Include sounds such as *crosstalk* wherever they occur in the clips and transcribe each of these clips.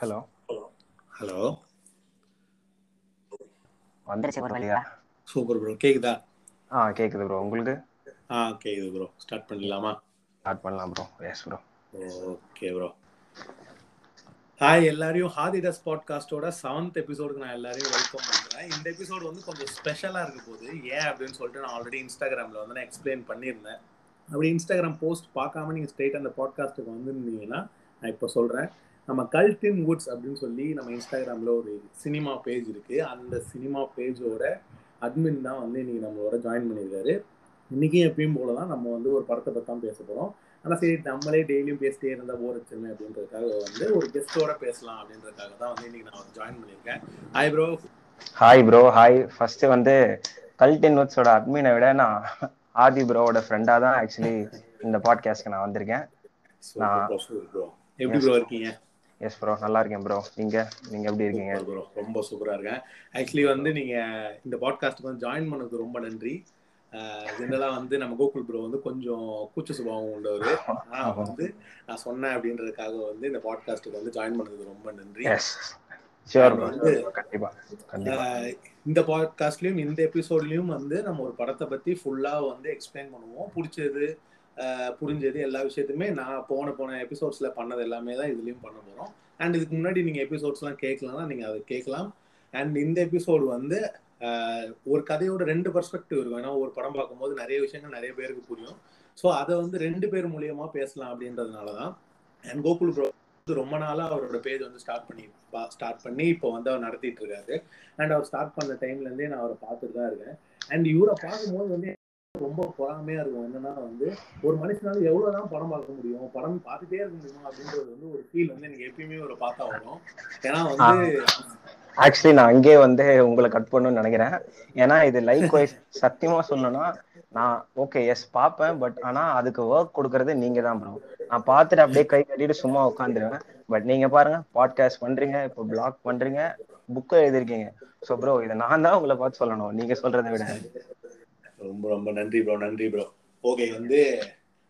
Hello. Hello. வந்துருச்சு ஒரு வழியா சூப்பர் ப்ரோ கேக்குதா? ஆ கேக்குது ப்ரோ உங்களுக்கு? ஆ கேக்குது ப்ரோ ஸ்டார்ட் பண்ணிடலாமா ஸ்டார்ட் பண்ணலாம் bro yes bro okay bro hi எல்லாரையும் ஹாதிடஸ் பாட்காஸ்டோட செவன்த் எபிசோடுக்கு நான் எல்லாரையும் வெல்கம் பண்ணுறேன் இந்த எபிசோடு வந்து கொஞ்சம் ஸ்பெஷலாக இருக்க போகுது. ஏன் அப்படின்னு சொல்லிட்டு நான் ஆல்ரெடி இன்ஸ்டாகிராமில் வந்து நான் எக்ஸ்பிளைன் பண்ணியிருந்தேன். அப்படி இன்ஸ்டாகிராம் போஸ்ட் பார்க்காம நீங்கள் ஸ்ட்ரெயிட் அந்த பாட்காஸ்ட்டுக்கு வந்துருந்தீங்கன்னா நான் இப்போ சொல்கிறேன் நம்ம கல்டின் வுட்ஸ் அப்படின்னு சொல்லி நம்ம இன்ஸ்டாகிராமில் ஒரு சினிமா பேஜ் இருக்குது அந்த சினிமா பேஜோட அட்மின் தான் வந்து இன்னைக்கு நம்மளோட ஜாயின் பண்ணியிருக்காரு. இன்றைக்கும் எப்பயும் போல தான் நம்ம வந்து ஒரு படத்தை பற்றி தான் பேச போகிறோம் ஆனால் சரி நம்மளே டெய்லியும் பேசிட்டே இருந்தால் போர் வச்சுருமே அப்படின்றதுக்காக வந்து ஒரு கெஸ்ட்டோட பேசலாம் அப்படின்றதுக்காக தான் வந்து இன்னைக்கு நான் ஜாயின் பண்ணியிருக்கேன். Hi bro hi bro hi first வந்து கல்டென் நோட்ஸோட அட்மினை விட நான் ஆதி ப்ரோவோட ஃப்ரெண்டா தான் ஆக்சுவலி இந்த பாட்காஸ்ட்க்கு நான் வந்திருக்கேன். ப்ரோ எப்படி ப்ரோ இருக்கீங்க? எஸ் ப்ரோ நல்லா இருக்கேன் ப்ரோ நீங்க? நீங்க எப்படி இருக்கீங்க? ப்ரோ ரொம்ப சூப்பரா இருக்கேன். ஆக்சுவலி வந்து நீங்க இந்த பாட்காஸ்ட்டுக்கு வந்து ஜாயின் பண்ணதுக்கு ரொம்ப நன்றி. ஜெனரலா வந்து நம்ம கோகுல் ப்ரோ வந்து கொஞ்சம் கூச்ச சுபாவம் உண்டவர் ஆனா வந்து நான் சொன்னேன் அப்படின்றதுக்காக வந்து இந்த பாட்காஸ்ட்டுக்கு வந்து ஜாயின் பண்ணதுக்கு ரொம்ப நன்றி. இந்த பாட்காஸ்ட்லயும் இந்த எபிசோட்லயும் வந்து நம்ம ஒரு படத்தை பத்தி ஃபுல்லா வந்து எக்ஸ்பிளைன் பண்ணுவோம். பிடிச்சது புரிஞ்சது எல்லா விஷயத்தையுமே நான் போன போன எபிசோட்ஸில் பண்ணது எல்லாமே தான் இதுலேயும் பண்ண போகிறோம் அண்ட் இதுக்கு முன்னாடி நீங்கள் எபிசோட்ஸ்லாம் கேட்கலாம்னா அதை கேட்கலாம். அண்ட் இந்த எபிசோடு வந்து ஒரு கதையோட ரெண்டு பர்ஸ்பெக்டிவ் இருக்கும். ஏன்னா ஒரு படம் பார்க்கும்போது நிறைய விஷயங்கள் நிறைய பேருக்கு புரியும். ஸோ அதை வந்து ரெண்டு பேர் மூலியமா பேசலாம் அப்படின்றதுனால தான். அண்ட் கோகுல் ப்ரோ வந்து ரொம்ப நாளாக அவரோட பேஜ் வந்து ஸ்டார்ட் பண்ணி ஸ்டார்ட் பண்ணி இப்போ வந்து அவர் நடத்திட்டு இருக்காரு. அண்ட் அவர் ஸ்டார்ட் பண்ண டைம்லேருந்தே நான் அவரை பார்த்துட்டு தான் இருக்கேன். அண்ட் இவரை பார்க்கும்போது வந்து ரொம்ப பொறாமையா இருக்கும். என்னன்னா வந்து ஒரு மனுஷனால எவ்வளவுதான் படம் பார்க்க முடியும் படம் பார்த்துட்டே இருக்க முடியுமா அப்படின்றது வந்து ஒரு ஃபீல் வந்து எனக்கு எப்பயுமே ஒரு பார்த்தா வரும். ஏன்னா வந்து ஆக்சுவலி நான் அங்கே வந்து உங்களை கட் பண்ணணும்னு நினைக்கிறேன். ஏன்னா இது லைக் வைஸ் சத்தியமா சொல்லணும்னா நான் ஓகே எஸ் பார்ப்பேன் பட் ஆனா அதுக்கு ஒர்க் கொடுக்கறது நீங்க தான் ப்ரோ நான் பார்த்துட்டு அப்படியே கை கட்டிட்டு சும்மா உட்காந்துருவேன். பட் நீங்க பாருங்க பாட்காஸ்ட் பண்றீங்க இப்போ பிளாக் பண்றீங்க புக்கை எழுதிருக்கீங்க ஸோ ப்ரோ இதை நான் தான் உங்களை பார்த்து சொல்லணும். நீங்க சொல்றதை விட. ரொம்ப ரொம்ப நன்றி ப்ரோ நன்றி ப்ரோ ஓகே வந்து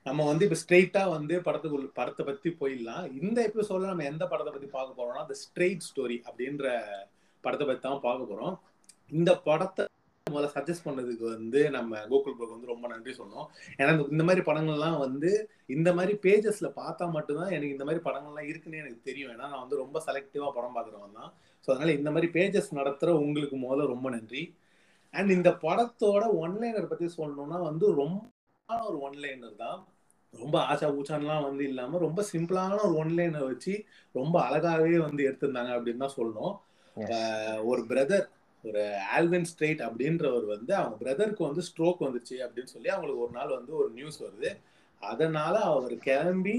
நம்ம வந்து இப்போ ஸ்ட்ரெயிட்டா வந்து படத்துக்குள்ள படத்தை பத்தி போயிடலாம். இந்த எபிசோட்ல நம்ம எந்த படத்தை பத்தி பார்க்க போறோம்னா த ஸ்ட்ரெயிட் ஸ்டோரி அப்படின்ற படத்தை பத்தி தான் பார்க்க போறோம். இந்த படத்தை முதல்ல சஜஸ்ட் பண்ணதுக்கு வந்து நம்ம கோகுல் ப்ரோக்கு வந்து ரொம்ப நன்றி சொன்னோம் ஏன்னா இந்த மாதிரி படங்கள்லாம் வந்து இந்த மாதிரி பேஜஸ்ல பார்த்தா மட்டும்தான் எனக்கு இந்த மாதிரி படங்கள்லாம் இருக்குன்னு எனக்கு தெரியும். ஏன்னா நான் வந்து ரொம்ப செலக்டிவா படம் பார்க்குறவன் தான். ஸோ அதனால இந்த மாதிரி பேஜஸ் நடத்துற உங்களுக்கு முதல்ல ரொம்ப நன்றி. அண்ட் இந்த படத்தோட ஒன்லைனர் பத்தி சொல்லணும்னா வந்து ரொம்ப ஒரு ஒன்லைனர் தான். ரொம்ப ஆச்சா ஊச்சான்லாம் வந்து இல்லாம ரொம்ப சிம்பிளான ஒரு ஒன்லைனர் வச்சு ரொம்ப அழகாவே வந்து எடுத்திருந்தாங்க அப்படின்னு தான் சொல்லணும். ஒரு பிரதர் ஒரு ஆல்வின் ஸ்ட்ரெயிட் அப்படின்றவர் வந்து அவங்க பிரதருக்கு வந்து ஸ்ட்ரோக் வந்துச்சு அப்படின்னு சொல்லி அவங்களுக்கு ஒரு நாள் வந்து ஒரு நியூஸ் வருது. அதனால அவர் கிளம்பி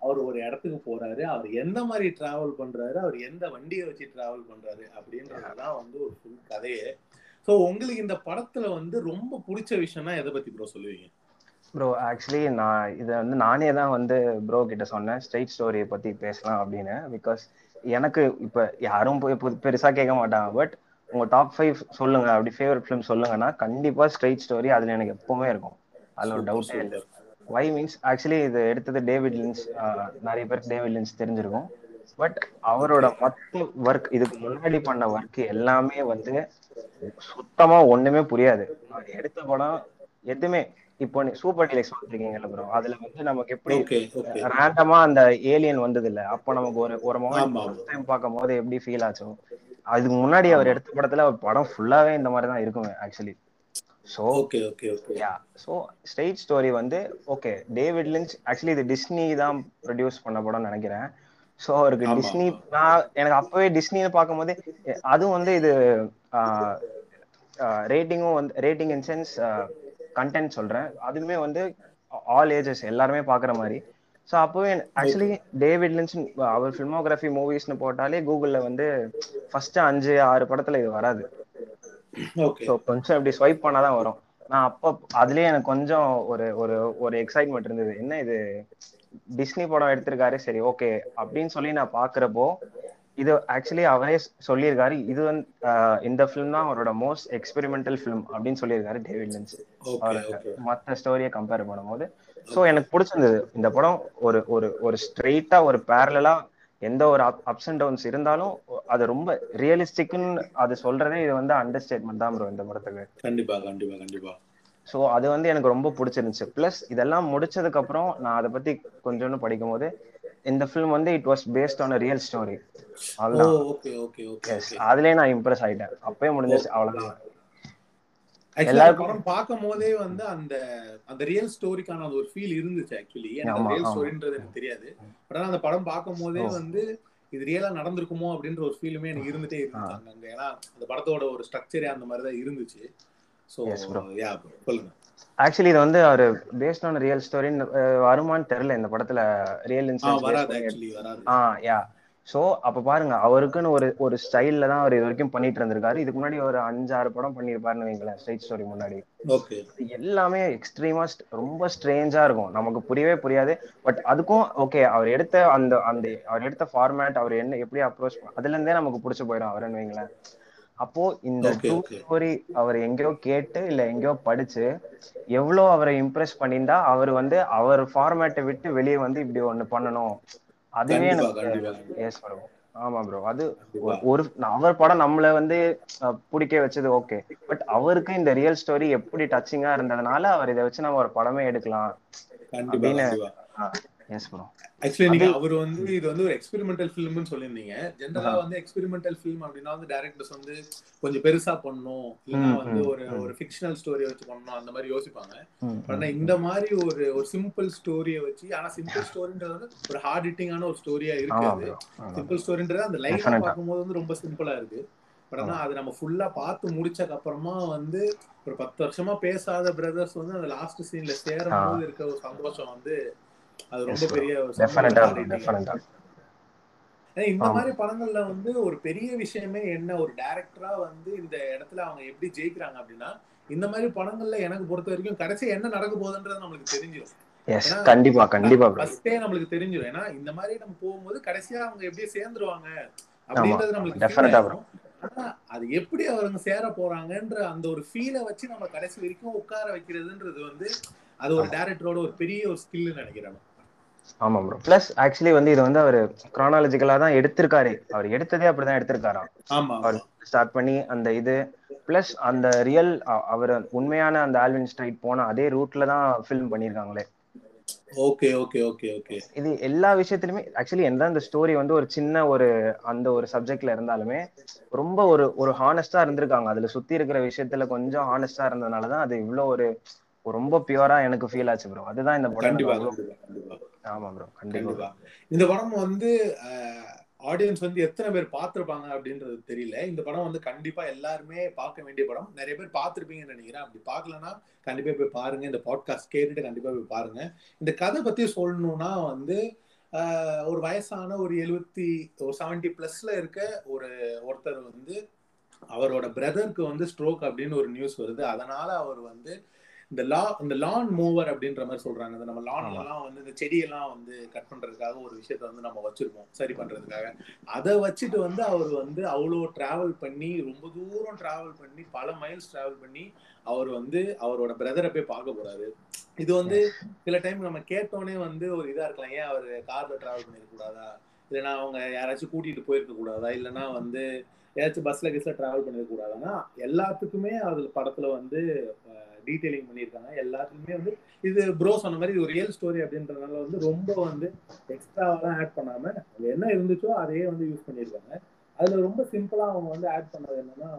அவர் ஒரு இடத்துக்கு போறாரு. அவர் எந்த மாதிரி டிராவல் பண்றாரு? அவர் எந்த வண்டியை வச்சு டிராவல் பண்றாரு? அப்படின்றதுதான் வந்து ஒரு ஃபுல் கதையே. ஸோ உங்களுக்கு இந்த படத்துல வந்து ரொம்ப பிடிச்ச விஷயம்னா எதை பத்தி ப்ரோ சொல்லுவீங்க? ப்ரோ ஆக்சுவலி நான் இதை வந்து நானே தான் வந்து ப்ரோ கிட்ட சொன்னேன். ஸ்ட்ரெயிட் ஸ்டோரியை பத்தி பேசலாம் அப்படின்னு. பிகாஸ் எனக்கு இப்ப யாரும் பெருசா கேட்க மாட்டாங்க. பட் உங்க டாப் ஃபைவ் சொல்லுங்க. அப்படி ஃபேவரட் ஃபிலிம் சொல்லுங்கன்னா கண்டிப்பா ஸ்ட்ரெயிட் ஸ்டோரி அதுல எனக்கு எப்பவுமே இருக்கும். அதுல ஒரு டவுட்டே இல்லை. வை மீன்ஸ் ஆக்சுவலி இது எடுத்தது டேவிட் லின்ஸ் நிறைய பேருக்கு டேவிட் லின்ஸ் தெரிஞ்சிருக்கும். பட் அவரோட மொத்த ஒர்க் இதுக்கு முன்னாடி பண்ண ஒர்க் எல்லாமே வந்து சுத்தமா ஒண்ணுமே புரியாது. எடுத்த படம் எதுவுமே இப்போ நீ சூப்பர் டீலக்ஸ் பார்த்துருக்கீங்கல்ல ப்ரோ அதுல வந்து நமக்கு எப்படி ரேண்டமா அந்த ஏலியன் வந்தது இல்ல அப்போ நமக்கு ஒரு ஒரு மொமெண்ட் டைம் பார்க்கும் போது எப்படி ஃபீல் ஆச்சோ அதுக்கு முன்னாடி அவர் எடுத்த படத்துல ஒரு படம் ஃபுல்லாவே இந்த மாதிரி தான் இருக்குமே actually so okay okay okay yeah so straight story வந்து ஓகே டேவிட் லின்ச் ஆக்சுவலி இது டிஸ்னி தான் ப்ரொடியூஸ் பண்ண படம்னு நினைக்கிறேன். ஸோ அவருக்கு டிஸ்னி நான் எனக்கு அப்பவே டிஸ்னின்னு பார்க்கும்போது அதுவும் வந்து இது ரேட்டிங்கும் வந்து ரேட்டிங் இன் சென்ஸ் கண்டென்ட் சொல்றேன். அதுவுமே வந்து ஆல் ஏஜஸ் எல்லாருமே பாக்குற மாதிரி. ஸோ அப்போவே ஆக்சுவலி டேவிட் லின்ச் அவர் ஃபில்மோகிராஃபி மூவிஸ்னு போட்டாலே கூகுள்ல வந்து ஃபர்ஸ்ட் அஞ்சு ஆறு படத்துல இது வராது. ஸோ கொஞ்சம் இப்படி ஸ்வைப் பண்ணாதான் வரும். நான் அப்போ அதுலயே எனக்கு கொஞ்சம் ஒரு ஒரு ஒரு எக்ஸைட்மெண்ட் இருந்தது. என்ன இது? டிஸ்னி படம் எடுத்திருக்காரு. சரி ஓகே அப்படின்னு சொல்லி நான் பாக்குறப்போ இது ஆக்சுவலி அவரே சொல்லியிருக்காரு இது வந்து இந்த ஃபிலிம் தான் அவரோட மோஸ்ட் எக்ஸ்பெரிமெண்டல் ஃபிலிம் அப்படின்னு சொல்லியிருக்காரு டேவிட் லின்ஸ் மற்ற ஸ்டோரியை கம்பேர் பண்ணும்போது. ஸோ எனக்கு பிடிச்சிருந்தது. இந்த படம் ஒரு ஒரு ஒரு ஸ்ட்ரெயிட்டா ஒரு பேரலா எந்த ஒரு அப்ஸ் அண்ட் டவுன்ஸ் இருந்தாலும் அது ரொம்ப ரியலிஸ்டிக்னு அது சொல்றதே இது வந்து அண்டர் ஸ்டேட்மெண்ட் தான் ப்ரோ இந்த படத்துக்கு. கண்டிப்பா கண்டிப்பா கண்டிப்பா. ஸோ அது வந்து எனக்கு ரொம்ப பிடிச்சிருந்துச்சு. ப்ளஸ் இதெல்லாம் முடிச்சதுக்கு அப்புறம் நான் அதை பத்தி கொஞ்சோண்டு படிக்கும் போது இந்த ஃபிலிம் வந்து it was based on real story அவ்வளவுதான் எஸ் அதுலயே நான் இம்ப்ரெஸ் ஆயிட்டேன். அப்பயே முடிஞ்சிச்சு அவ்வளவுதான் ஆக்சுவலி எல்லாருக்கும்- பார்க்கும் போதே வந்து அந்த அந்த ரியல் ஸ்டோரிக்கான அந்த ஒரு ஃபீல் இருந்துச்சு ஆக்சுவலி எனக்கு ரியல். ஸ்டோரின்றது எனக்கு தெரியாது. பட் ஆனா அந்த படம் பார்க்கும் போதே ஓ. வந்து இது ரியலா நடந்திருக்குமோ அப்படின்ற ஒரு ஃபீலுமே எனக்கு இருந்துட்டே இருந்துச்சு அங்க ஏன்னா அந்த படத்தோட ஒரு ஸ்ட்ரக்சரே அந்த மாதிரி தான் இருந்துச்சு. ஸோ. யா சொல்லுங்க. ஆக்சுவலி இது வந்து அவர் பேஸ்ட் ஆன் ரியல் ஸ்டோரின்னு வருமான்னு தெரியல இந்த படத்துல ரியல் இன்சிடென்ட் ஆ யா சோ அப்ப பாருங்க அவருக்குன்னு ஒரு ஒரு ஸ்டைல்ல தான் அவர் இது வரைக்கும் பண்ணிட்டு இருந்திருக்காரு. இதுக்கு முன்னாடி ஒரு அஞ்சாறு படம் பண்ணியிருப்பாருன்னு வைங்களேன் ஸ்ட்ரைட் ஸ்டோரி முன்னாடி. எல்லாமே எக்ஸ்ட்ரீமா ரொம்ப ஸ்ட்ரேஞ்சா இருக்கும். நமக்கு புரியவே புரியாது. பட் அதுக்கும் ஓகே அவர் எடுத்த அந்த அந்த அவர் எடுத்த ஃபார்மேட் அவர் என்ன எப்படி அப்ரோச் அதுல இருந்தே நமக்கு பிடிச்சு போயிடும் அவருன்னு வைங்களேன். அப்போ இந்த Okay, டூ okay. ஸ்டோரி அவர் எங்கேயோ கேட்டு இல்ல எங்கேயோ படிச்சு எவ்வளவு அவரை இம்ப்ரெஸ் பண்ணியிருந்தா அவர் வந்து அவர் ஃபார்மேட்டை விட்டு வெளியே வந்து இப்படி ஒண்ணு பண்ணணும். அதுவே எனக்கு. எஸ் ப்ரோ ஆமா ப்ரோ அது. ஒரு- அவர் படம் நம்மள வந்து பிடிக்க வச்சது ஓகே பட் அவருக்கு இந்த ரியல் ஸ்டோரி எப்படி டச்சிங்கா இருந்ததுனால அவர் இதை வச்சு நம்ம ஒரு படமே எடுக்கலாம். அப்படின்னு எஸ் ப்ரோ ஆக்சுவலி நீங்க அவர் வந்து இது வந்து ஒரு எக்ஸ்பெரிமெண்டல் ஃபிலிம்னு சொல்லியிருந்தீங்க. ஜென்ரலா. வந்து எக்ஸ்பெரிமெண்டல் ஃபிலிம் அப்படின்னா வந்து டைரக்டர்ஸ் வந்து கொஞ்சம் பெருசா பண்ணணும். இல்லைன்னா வந்து ஒரு. ஒரு ஃபிக்ஷனல் ஸ்டோரியை வச்சு பண்ணணும். அந்த மாதிரி யோசிப்பாங்க. ஆனா இந்த மாதிரி ஒரு ஒரு சிம்பிள் ஸ்டோரியை வச்சு ஆனா சிம்பிள் ஸ்டோரின்றது வந்து ஒரு ஹார்ட் ஹிட்டிங்கான ஒரு ஸ்டோரியா இருக்காது சிம்பிள் ஸ்டோரின்றது அந்த லைனா Definite-ஆ. பார்க்கும்போது வந்து ரொம்ப சிம்பிளா இருக்கு. பட் ஆனா அது நம்ம ஃபுல்லா பார்த்து முடிச்சக்கு அப்புறமா வந்து ஒரு பத்து வருஷமா பேசாத பிரதர்ஸ் வந்து அந்த லாஸ்ட் சீன்ல சேரும். போது இருக்க ஒரு சந்தோஷம் வந்து அது ரொம்ப. பெரிய இந்த. மாதிரி படங்கள்ல வந்து ஒரு பெரிய விஷயமே என்ன? ஒரு டைரக்டரா வந்து இந்த இடத்துல அவங்க எப்படி ஜெயிக்கிறாங்க அப்படின்னா இந்த மாதிரி படங்கள்ல எனக்கு பொறுத்த வரைக்கும் கடைசி என்ன நடக்க போகுதுன்றது நம்மளுக்கு தெரிஞ்சிடும் கண்டிப்பா கண்டிப்பா ப்ரோ ஃபர்ஸ்டே நம்மளுக்கு தெரிஞ்சிடும் ஏன்னா இந்த மாதிரி நம்ம போகும்போது கடைசியா அவங்க எப்படி சேர்ந்துருவாங்க அப்படின்றது நம்மளுக்கு. ஆனா அது எப்படி அவங்க சேர போறாங்கன்ற அந்த ஒரு ஃபீலை வச்சு நம்ம கடைசி வரைக்கும் உட்கார வைக்கிறதுன்றது வந்து அது ஒரு டைரக்டரோட ஒரு பெரிய ஒரு ஸ்கில்னு நினைக்கிறேன் ஆமா ப்ரோ பிளஸ் ஆக்சுவலி வந்து இது வந்து அவர் chronological-ஆ தான் எடுத்திருக்காரு. அவர் எடுத்ததே அப்படிதான் எடுத்திருக்காராம். ஆமா அவர் ஸ்டார்ட் பண்ணி அந்த இது பிளஸ் அந்த ரியல் அவர் உண்மையான அந்த ஆல்வின் ஸ்ட்ரைட் போன அதே ரூட்ல தான் ஃபில்ம் பண்ணியிருக்காங்களே. ஓகே ஓகே ஓகே ஓகே இது எல்லா விஷயத்திலுமே ஆக்சுவலி எந்த அந்த ஸ்டோரி வந்து ஒரு சின்ன ஒரு அந்த ஒரு சப்ஜெக்ட்ல இருந்தாலுமே ரொம்ப ஒரு ஒரு ஹானஸ்டா இருந்திருக்காங்க. அதுல சுத்தி இருக்கிற விஷயத்துல கொஞ்சம் ஹானஸ்டா இருந்ததுனால தான் அது இவ்வளவு ஒரு ஒரு ரொம்ப பியூரா எனக்கு ஃபீல் ஆச்சு ப்ரோ அதுதான் இந்த படம். ஆமா ப்ரோ கண்டிப்பா. இந்த படம் வந்து ஆடியன்ஸ் வந்து எத்தனை பேர் பார்த்திருப்பாங்க அப்படின்றது தெரியல. இந்த படம் வந்து கண்டிப்பா எல்லாருமே பார்க்க வேண்டிய படம். நிறைய பேர் பார்த்திருப்பீங்கன்னு நினைக்கிறேன். அப்படி பார்க்கலன்னா கண்டிப்பா போய் பாருங்க. இந்த பாட்காஸ்ட் கேட்டுட்டு கண்டிப்பா போய் பாருங்க. இந்த கதை பத்தி சொல்லணும்னா வந்து ஒரு வயசான ஒரு எழுபத்தி ஒரு செவன்டி பிளஸ்ல இருக்க ஒரு ஒருத்தர் வந்து அவரோட பிரதருக்கு வந்து ஸ்ட்ரோக் அப்படின்னு ஒரு நியூஸ் வருது. அதனால அவர் வந்து இந்த லா இந்த லான் மூவர் அப்படின்ற மாதிரி சொல்றாங்க. இந்த நம்ம லான்ல எல்லாம் வந்து இந்த செடியெல்லாம் வந்து கட் பண்றதுக்காக ஒரு விஷயத்த வந்து நம்ம வச்சிருப்போம் சரி பண்றதுக்காக. அதை வச்சுட்டு வந்து அவர் வந்து அவ்வளோ டிராவல் பண்ணி ரொம்ப தூரம் டிராவல் பண்ணி பல மைல்ஸ் டிராவல் பண்ணி அவர் வந்து அவரோட பிரதரை போய் பார்க்க போறாரு. இது வந்து சில டைம் நம்ம கேட்டோன்னே வந்து ஒரு இதா இருக்கலாம். ஏன் அவர் கார்ல டிராவல் பண்ணிருக்க கூடாதா? இல்லைன்னா அவங்க யாராச்சும் கூட்டிட்டு போயிருக்க கூடாதா? இல்லைன்னா வந்து ஏதாச்சும் பஸ்ல கிஸ்ல டிராவல் பண்ணிருக்க கூடாதுன்னா எல்லாத்துக்குமே அதுல படத்துல வந்து டீட்டெயிலிங் பண்ணியிருக்காங்க. எல்லாத்துக்குமே வந்து இது ப்ரோ சொன்ன மாதிரி இது ஒரு ரியல் ஸ்டோரி அப்படின்றதுனால வந்து ரொம்ப வந்து எக்ஸ்ட்ராவெல்லாம் ஆட் பண்ணாம அது என்ன இருந்துச்சோ அதையே வந்து யூஸ் பண்ணியிருக்காங்க. அதுல ரொம்ப சிம்பிளா அவங்க வந்து ஆட் பண்ணது என்னன்னா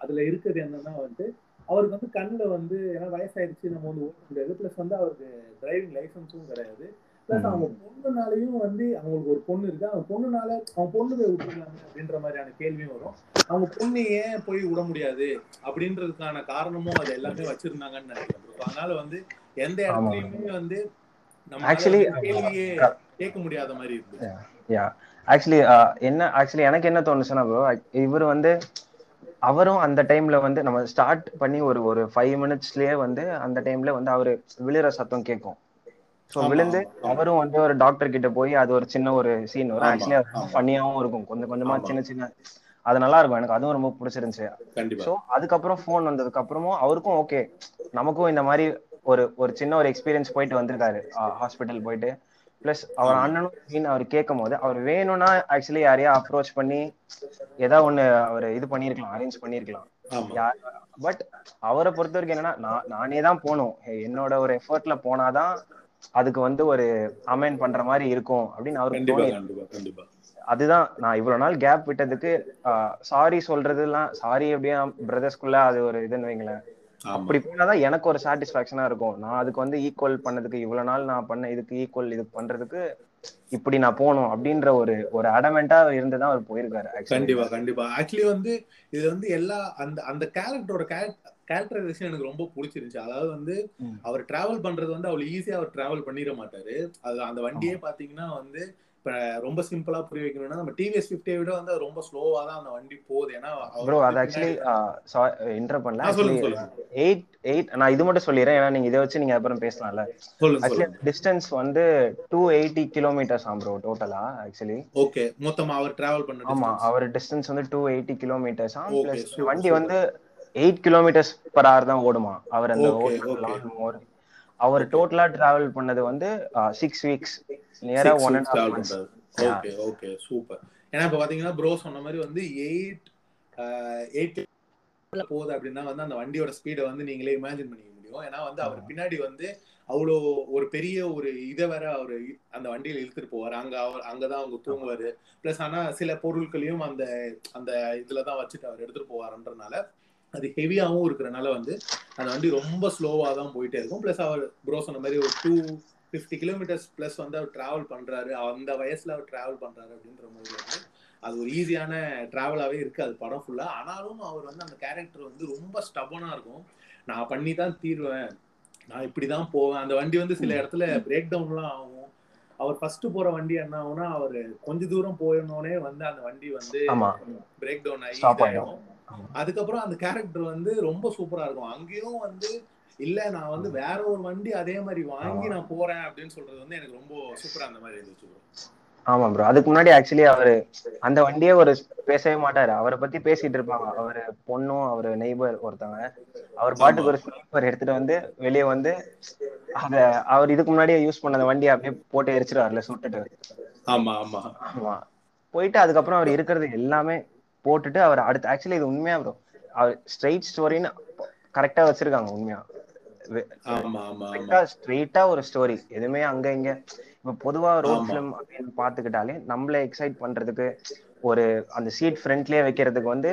அதுல இருக்கிறது என்னன்னா வந்து அவருக்கு வந்து கண்ணில் வந்து ஏன்னா வயசாயிடுச்சு நம்ம வந்து ஓட்ட முடியாது. ப்ளஸ் வந்து அவருக்கு டிரைவிங் லைசன்ஸும் கிடையாது. ப்ளஸ் அவங்க பொண்ணுனாலையும் வந்து அவங்களுக்கு ஒரு பொண்ணு இருக்கு. அவங்க பொண்ணுனால அவங்க பொண்ணு போய் விட்டுருக்காங்க அப்படின்ற மாதிரியான கேள்வியும் வரும். அவங்க பொண்ணு ஏன் போய் விட முடியாது? அப்படின்றதுக்கான காரணமும் அது எல்லாமே வச்சிருந்தாங்கன்னு நினைக்கிறேன். அதனால வந்து எந்த இடத்துலயுமே வந்து நம்ம Actually, கேள்வியே கேட்க முடியாத மாதிரி இருக்கு. யா ஆக்சுவலி என்ன ஆக்சுவலி எனக்கு என்ன தோணுச்சுன்னா ப்ரோ இவர் வந்து அவரும் அந்த டைம்ல வந்து நம்ம ஸ்டார்ட் பண்ணி ஒரு ஒரு ஃபைவ் மினிட்ஸ்லயே வந்து அந்த டைம்ல வந்து அவரு விழுற சத்தம் கேட்கும் ஸோ விழுந்து. அவரும் வந்து ஒரு டாக்டர் கிட்ட போய் அது ஒரு சின்ன ஒரு சீன் வரும். ஆக்சுவலி. ஃபன்னியாவும் இருக்கும். கொஞ்சம் கொஞ்சமா. சின்ன சின்ன அது நல்லா இருக்கும். எனக்கு அதுவும் ரொம்ப பிடிச்சிருந்துச்சு. ஸோ அதுக்கப்புறம் ஃபோன் வந்ததுக்கு அப்புறமும் அவருக்கும் ஓகே நமக்கும் இந்த மாதிரி ஒரு ஒரு சின்ன ஒரு எக்ஸ்பீரியன்ஸ் போயிட்டு வந்திருக்காரு. ஹாஸ்பிட்டல் போயிட்டு. பிளஸ் அவர். அண்ணனும் அப்படின்னு அவர் கேட்கும் போது அவர் வேணும்னா ஆக்சுவலி யாரையா அப்ரோச் பண்ணி ஏதாவது ஒண்ணு அவர் இது பண்ணிருக்கலாம் அரேஞ்ச் பண்ணிருக்கலாம் ஆமா. பட் அவரை பொறுத்த வரைக்கும் என்னன்னா நான் நானே தான் போகணும். என்னோட ஒரு எஃபர்ட்ல போனாதான் அதுக்கு வந்து ஒரு அமெண்ட் பண்ற மாதிரி இருக்கும் அப்படின்னு அவருக்கு அதுதான் நான் இவ்வளவு நாள் கேப் விட்டதுக்கு சாரி சொல்றதுலாம் சாரி எப்படியா பிரதர்ஸ்குள்ள அது ஒரு இதுன்னு வைங்களேன். அப்படி போனாதான் எனக்கு ஒரு சாட்டிஸ்பாக்சனா இருக்கும். நான் அதுக்கு வந்து ஈக்குவல் பண்ணதுக்கு இவ்வளவு நாள் நான் பண்ண இதுக்கு ஈக்குவல் இது பண்றதுக்கு இப்படி நான் போகணும் அப்படின்ற ஒரு ஒரு அடமெண்டா இருந்துதான் அவர் போயிருக்காரு. கண்டிப்பா கண்டிப்பா. ஆக்சுவலி வந்து இது வந்து எல்லா அந்த அந்த கேரக்டரோட கேரக்டரைசேஷன் எனக்கு ரொம்ப பிடிச்சிருந்துச்சு. அதாவது வந்து. அவர் டிராவல் பண்றது வந்து அவ்வளவு ஈஸியா அவர் டிராவல் பண்ணிட மாட்டாரு. அது அந்த வண்டியே பாத்தீங்கன்னா வந்து இப்ப ரொம்ப சிம்பிளா புரிய வைக்கணும்னா நம்ம டிவிஎஸ் பிப்டியை விட வந்து ரொம்ப ஸ்லோவா தான் அந்த வண்டி போகுது. ஏன்னா அது ஆக்சுவலி இன்டர் பண்ணல. எயிட் எயிட் நான் இது மட்டும் சொல்லிடுறேன். ஏன்னா நீங்க இதை வச்சு நீங்க அப்புறம் பேசலாம்ல. ஆக்சுவலி டிஸ்டன்ஸ் வந்து டூ எயிட்டி கிலோமீட்டர்ஸ் ஆம் ப்ரோ டோட்டலா ஆக்சுவலி ஓகே மொத்தமா அவர் டிராவல் பண்ண ஆமா. அவர் டிஸ்டன்ஸ் வந்து டூ எயிட்டி கிலோமீட்டர்ஸ் வண்டி. வந்து எயிட் கிலோமீட்டர்ஸ் பர் ஹவர் தான் ஓடுமா? அவர் அந்த அவர். டோட்டலா டிராவல் பண்ணது வந்து six weeks நியரா one and half months. Okay okay super ஏன்னா இப்ப பாத்தீங்கன்னா ப்ரோ சொன்ன மாதிரி வந்து எயிட் எயிட் போகுது அப்படின்னா வந்து அந்த வண்டியோட ஸ்பீடை வந்து நீங்களே இமேஜின் பண்ணிக்க முடியும். ஏன்னா வந்து அவர் பின்னாடி வந்து அவ்வளோ ஒரு பெரிய ஒரு இதை வேற அவர் அந்த வண்டியில இழுத்துட்டு போவார். அங்க அவர் அங்கதான் அவங்க தூங்குவாரு. பிளஸ் ஆனா சில பொருட்களையும் அந்த அந்த இதுலதான் வச்சுட்டு அவர் எடுத்துட்டு போவாருன்றனால அது ஹெவியாவும் இருக்கிறனால வந்து அந்த வண்டி ரொம்ப ஸ்லோவா தான் போயிட்டே இருக்கும். பிளஸ் அவர் ப்ரோ சொன்ன மாதிரி ஒரு டூ ஃபிஃப்டி கிலோமீட்டர்ஸ் ப்ளஸ் வந்து அவர் டிராவல் பண்றாரு. அந்த வயசுல அவர் டிராவல் பண்றாரு அப்படின்ற போது வந்து அது ஒரு ஈஸியான டிராவலாவே இருக்கு. அது படம் ஃபுல்லா ஆனாலும் அவர் வந்து அந்த கேரக்டர் வந்து ரொம்ப ஸ்டபனா இருக்கும். நான் பண்ணி தான் தீருவேன். நான் இப்படிதான் போவேன். அந்த வண்டி வந்து சில இடத்துல பிரேக் டவுன்லாம் ஆகும். அவர் ஃபர்ஸ்ட் போற வண்டி என்ன ஆகும்னா அவர் கொஞ்ச தூரம் போயிருந்தோடனே வந்து அந்த வண்டி வந்து பிரேக் டவுன் ஆகி. அதுக்கப்புறம் அந்த கேரக்டர் வந்து ரொம்ப சூப்பரா இருக்கும். அங்கேயும் வந்து இல்ல நான் வந்து வேற ஒரு வண்டி அதே மாதிரி வாங்கி. நான் போறேன் அப்படின்னு சொல்றது வந்து எனக்கு ரொம்ப சூப்பரா அந்த மாதிரி இருந்துச்சு. ஆமா ப்ரோ அதுக்கு முன்னாடி ஆக்சுவலி அவரு அந்த வண்டியே ஒரு பேசவே மாட்டாரு. அவரை பத்தி பேசிட்டு இருப்பாங்க. அவரு பொண்ணும் அவரு நெய்பர் ஒருத்தவங்க. அவர் பாட்டுக்கு ஒரு ஸ்லீப்பர் எடுத்துட்டு வந்து வெளியே வந்து அத அவர் இதுக்கு முன்னாடியே யூஸ் பண்ண அந்த வண்டியை அப்படியே போட்டு எரிச்சிருவாருல சுட்டுட்டு. ஆமா ஆமா. ஆமா. போயிட்டு அதுக்கப்புறம் அவர் இருக்கிறது எல்லாமே போட்டுட்டு அவர் அடுத்து ஆக்சுவலி இது உண்மையா ப்ரோ அவர் ஸ்ட்ரெயிட் ஸ்டோரின்னு கரெக்டா வச்சிருக்காங்க உண்மையா? ஸ்ட்ரெயிட்டா ஒரு ஸ்டோரி எதுவுமே அங்க இங்க. இப்ப பொதுவா ரோட். ஃபிலிம் அப்படின்னு பாத்துக்கிட்டாலே நம்மள எக்ஸைட் பண்றதுக்கு ஒரு அந்த சீட் ஃப்ரண்ட்லயே வைக்கிறதுக்கு வந்து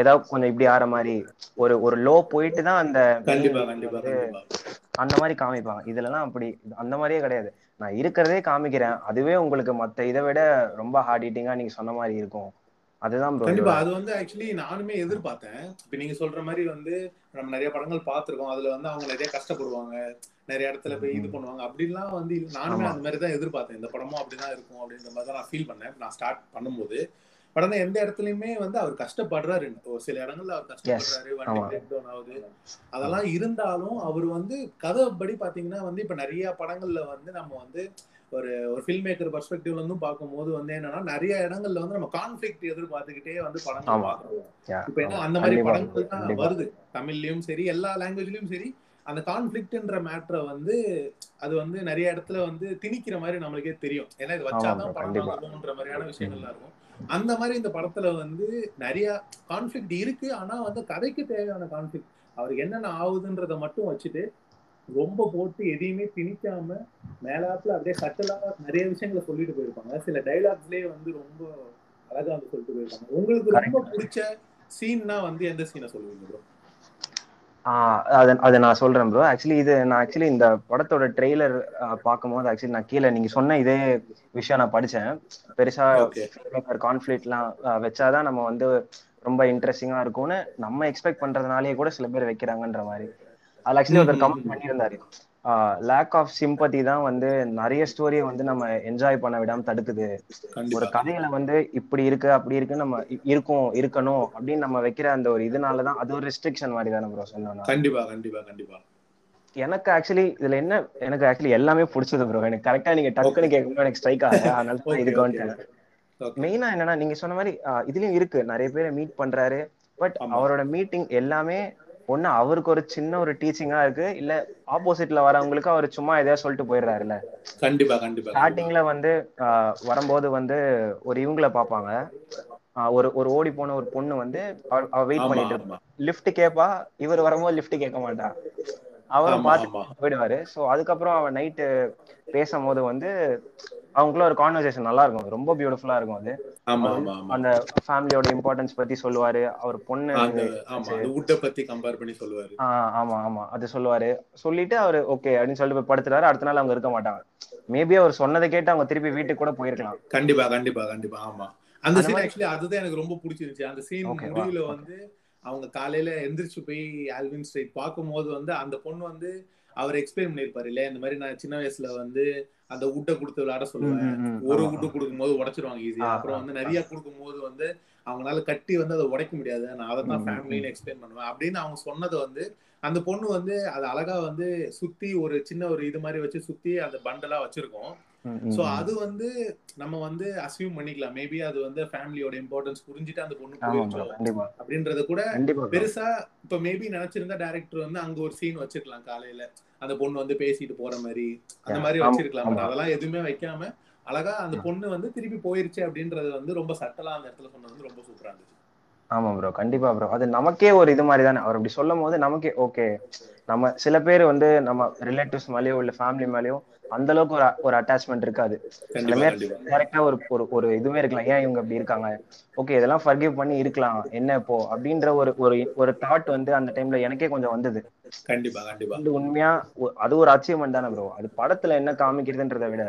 ஏதாவது கொஞ்சம் இப்படி ஆற மாதிரி ஒரு ஒரு லோ போயிட்டு தான் அந்த அந்த மாதிரி காமிப்பாங்க. இதுலலாம் அப்படி அந்த மாதிரியே கிடையாது. நான் இருக்கிறதே காமிக்கிறேன். அதுவே உங்களுக்கு மத்த இதை விட ரொம்ப ஹார்ட் ஹீட்டிங்கா நீங்க சொன்ன மாதிரி இருக்கும். அதுதான் கண்டிப்பா அது வந்து ஆக்சுவலி நானுமே எதிர்பார்த்தேன் இப்ப நீங்க சொல்ற மாதிரி வந்து நம்ம நிறைய படங்கள் பார்த்திருக்கோம். அதுல வந்து அவங்க நிறைய கஷ்டப்படுவாங்க. நிறைய இடத்துல போய் இது பண்ணுவாங்க. அப்படிலாம் வந்து நானுமே. அந்த மாதிரி தான் எதிர்பார்த்தேன் இந்த படமும் அப்படிதான் இருக்கும் அப்படின்ற மாதிரி தான் நான் ஃபீல் பண்ணேன். நான் ஸ்டார்ட் பண்ணும்போது. பட் எந்த இடத்துலயுமே வந்து அவர் கஷ்டப்படுறாரு. ஒரு சில இடங்கள்ல அவர் கஷ்டப்படுறாரு. வண்டி. பிரேக் டவுன் ஆகுது. அதெல்லாம் இருந்தாலும் அவர் வந்து கதைப்படி பாத்தீங்கன்னா வந்து இப்ப நிறைய படங்கள்ல வந்து நம்ம வந்து ஒரு ஒரு ஃபில்ம் மேக்கர் பர்ஸ்பெக்டிவ்ல இருந்தும் பார்க்கும்போது வந்து என்னன்னா நிறைய இடங்கள்ல வந்து நம்ம கான்ஃபிளிக்ட் எதிர்பார்த்துக்கிட்டே வந்து படங்கள் Yeah, இப்ப என்ன. அந்த மாதிரி படங்கள் தான். வருது. தமிழ்லயும் சரி எல்லா லாங்குவேஜ்லயும் சரி அந்த கான்ஃபிளிக்ட்ன்ற மேட்டரை வந்து அது வந்து நிறைய இடத்துல வந்து திணிக்கிற மாதிரி நம்மளுக்கே தெரியும். ஏன்னா இது வச்சாதான் படம். வரும்ன்ற மாதிரியான விஷயங்கள்லாம் இருக்கும். அந்த மாதிரி இந்த படத்துல வந்து நிறைய கான்ஃபிளிக்ட் இருக்கு. ஆனா வந்து கதைக்கு தேவையான கான்ஃபிளிக்ட் அவருக்கு என்னென்ன ஆகுதுன்றத மட்டும் வச்சுட்டு ரொம்ப போட்டு எதையுமே திணிக்காம மேலாப்புல அப்படியே சட்டலா நிறைய விஷயங்களை சொல்லிட்டு போயிருப்பாங்க. சில டைலாக்ஸ்லயே வந்து ரொம்ப அழகா வந்து சொல்லிட்டு போயிருப்பாங்க. உங்களுக்கு ரொம்ப பிடிச்ச சீன்னா வந்து எந்த சீனை சொல்லுவீங்க ப்ரோ அது அது நான் சொல்றேன் ப்ரோ ஆக்சுவலி இது நான் ஆக்சுவலி இந்த படத்தோட ட்ரெய்லர் பார்க்கும்போது ஆக்சுவலி நான் கீழே நீங்க சொன்ன இதே விஷயம் நான் படிச்சேன். பெருசா. கான்ஃபிளிக்ட்லாம் வச்சாதான் நம்ம வந்து ரொம்ப இன்ட்ரெஸ்டிங்கா இருக்கும்னு நம்ம எக்ஸ்பெக்ட் பண்றதுனாலேயே கூட சில பேர் வைக்கிறாங்கன்ற மாதிரி. அதுல ஆக்சுவலி ஒருத்தர் கமெண்ட் பண்ணியிருந்தாரு. லேக் ஆஃப் சிம்பத்தி தான் வந்து நிறைய ஸ்டோரியை வந்து நம்ம என்ஜாய் பண்ண விடாம தடுக்குது. ஒரு கதையில வந்து இப்படி இருக்கு அப்படி இருக்கு நம்ம இருக்கும் இருக்கணும் அப்படின்னு நம்ம வைக்கிற அந்த ஒரு இதனாலதான் அது ஒரு ரெஸ்ட்ரிக்ஷன் மாதிரி தானே ப்ரோ சொன்னோம்னா கண்டிப்பா கண்டிப்பா கண்டிப்பா. எனக்கு ஆக்சுவலி இதுல என்ன எனக்கு ஆக்சுவலி எல்லாமே பிடிச்சது ப்ரோ எனக்கு கரெக்டா நீங்க டக்குன்னு கேட்கும்போது எனக்கு ஸ்ட்ரைக் ஆகல. *laughs* அதனால இதுக்கு வந்துட்டேன். மெயினா என்னன்னா நீங்க சொன்ன மாதிரி இதுலயும் இருக்கு. நிறைய பேரை மீட் பண்றாரு. பட். அவரோட மீட்டிங் எல்லாமே ஒண்ணு அவருக்கு ஒரு சின்ன ஒரு டீச்சிங்கா இருக்கு. இல்ல ஆப்போசிட்ல வரவங்களுக்கு அவர் சும்மா எதையா சொல்லிட்டு போயிடுறாருல்ல. கண்டிப்பா கண்டிப்பா ஸ்டார்டிங்ல வந்து வரும்போது வந்து ஒரு இவங்கள பாப்பாங்க ஒரு ஒரு ஓடி போன ஒரு பொண்ணு வந்து அவ- வெயிட் பண்ணிட்டு ஆமா. லிஃப்ட் கேப்பா இவர் வரும்போது லிஃப்ட் கேட்க மாட்டா. அவரும் பார்த்து போயிடுவாரு. சோ அதுக்கப்புறம் அவன் நைட்டு பேசும்போது வந்து அவங்களுக்குள்ள ஒரு கான்வர்சேஷன் நல்லா இருக்கும் ரொம்ப பியூட்டிஃபுல்லா இருக்கும் அது. அந்த ஃபேமிலியோட இம்பார்ட்டன்ஸ் பத்தி சொல்லுவாரு. அவர் பொண்ணு பத்தி கம்பேர் பண்ணி சொல்லுவாரு. ஆமா ஆமா. அது சொல்லுவாரு. சொல்லிட்டு அவரு ஓகே அப்படின்னு சொல்லிட்டு போய் படுத்துட்டாரு. அடுத்த நாள் அவங்க இருக்க மாட்டாங்க. மேபி அவர் சொன்னதை கேட்டு அவங்க திருப்பி வீட்டுக்கு கூட போயிருக்கலாம். கண்டிப்பா கண்டிப்பா கண்டிப்பா. ஆமா. அந்த சீன் ஆக்சுவலி அதுதான் எனக்கு ரொம்ப பிடிச்சிருந்துச்சு. அந்த சீன் முடிவுல. வந்து அவங்க காலையில எந்திரிச்சு போய் ஆல்வின் ஸ்ட்ரீட் பார்க்கும்போது வந்து அந்த பொண்ணு வந்து அவர் எக்ஸ்பிளைன் பண்ணிருப்பாரு இல்லையா இந்த மாதிரி நான் சின்ன வயசுல வந்து அந்த உட்டை கொடுத்து விளையாட சொல்லுவேன். ஒரு உட்டு கொடுக்கும்போது உடைச்சிருவாங்க ஈஸியா அப்புறம் வந்து நிறைய கொடுக்கும்போது வந்து அவங்களால கட்டி வந்து அதை உடைக்க முடியாது. நான் அதை தான் ஃபேமிலின்னு எக்ஸ்பிளைன் பண்ணுவேன். அப்படின்னு அவங்க சொன்னது வந்து அந்த பொண்ணு வந்து அது அழகா வந்து சுத்தி ஒரு சின்ன ஒரு இது மாதிரி வச்சு சுத்தி அந்த பண்டலா வச்சிருக்கோம். ம். அது வந்து நம்ம வந்து அசியூம் பண்ணிக்கலாம். மேபி அது வந்து ஃபேமிலியோட இம்பார்ட்டன்ஸ் புரிஞ்சுட்டு அந்த பொண்ணு கண்டிப்பா. அப்படின்றத கூட. பெருசா இப்ப மேபி நினைச்சிருந்தா டைரக்டர் வந்து அங்க ஒரு சீன் வச்சிருக்கலாம் காலையில. அந்த பொண்ணு வந்து பேசிட்டு போற மாதிரி. அந்த மாதிரி வச்சிருக்கலாம். பட். அதெல்லாம் எதுவுமே வைக்காம அழகா அந்த. பொண்ணு வந்து திருப்பி போயிருச்சு அப்படின்றது வந்து ரொம்ப சட்டலா அந்த இடத்துல சொன்னது வந்து ரொம்ப சூப்பரா இருந்துச்சு. ஆமா ப்ரோ கண்டிப்பா ப்ரோ அது நமக்கே ஒரு இது மாதிரி தானே. அவர் அப்படி சொல்லும் போது நமக்கே ஓகே நம்ம சில பேர் வந்து நம்ம ரிலேட்டிவ்ஸ் மேலயோ இல்ல ஃபேமிலி மேலயோ அந்த அளவுக்கு ஒரு ஒரு அட்டாச்மெண்ட் இருக்காது. சில பேர் டேரக்டா ஒரு ஒரு ஒரு இதுவே இருக்கலாம். ஏன் இவங்க இப்படி இருக்காங்க? ஓகே இதெல்லாம் ஃபர்கிவ் பண்ணி இருக்கலாம். என்ன இப்போ? அப்படின்ற ஒரு ஒரு ஒரு தாட் வந்து அந்த டைம்ல எனக்கே கொஞ்சம் வந்தது. கண்டிப்பா கண்டிப்பா. உண்மையா அது ஒரு அச்சீவ்மெண்ட் தானே ப்ரோ அது படத்துல என்ன காமிக்கிறதுன்றதை விட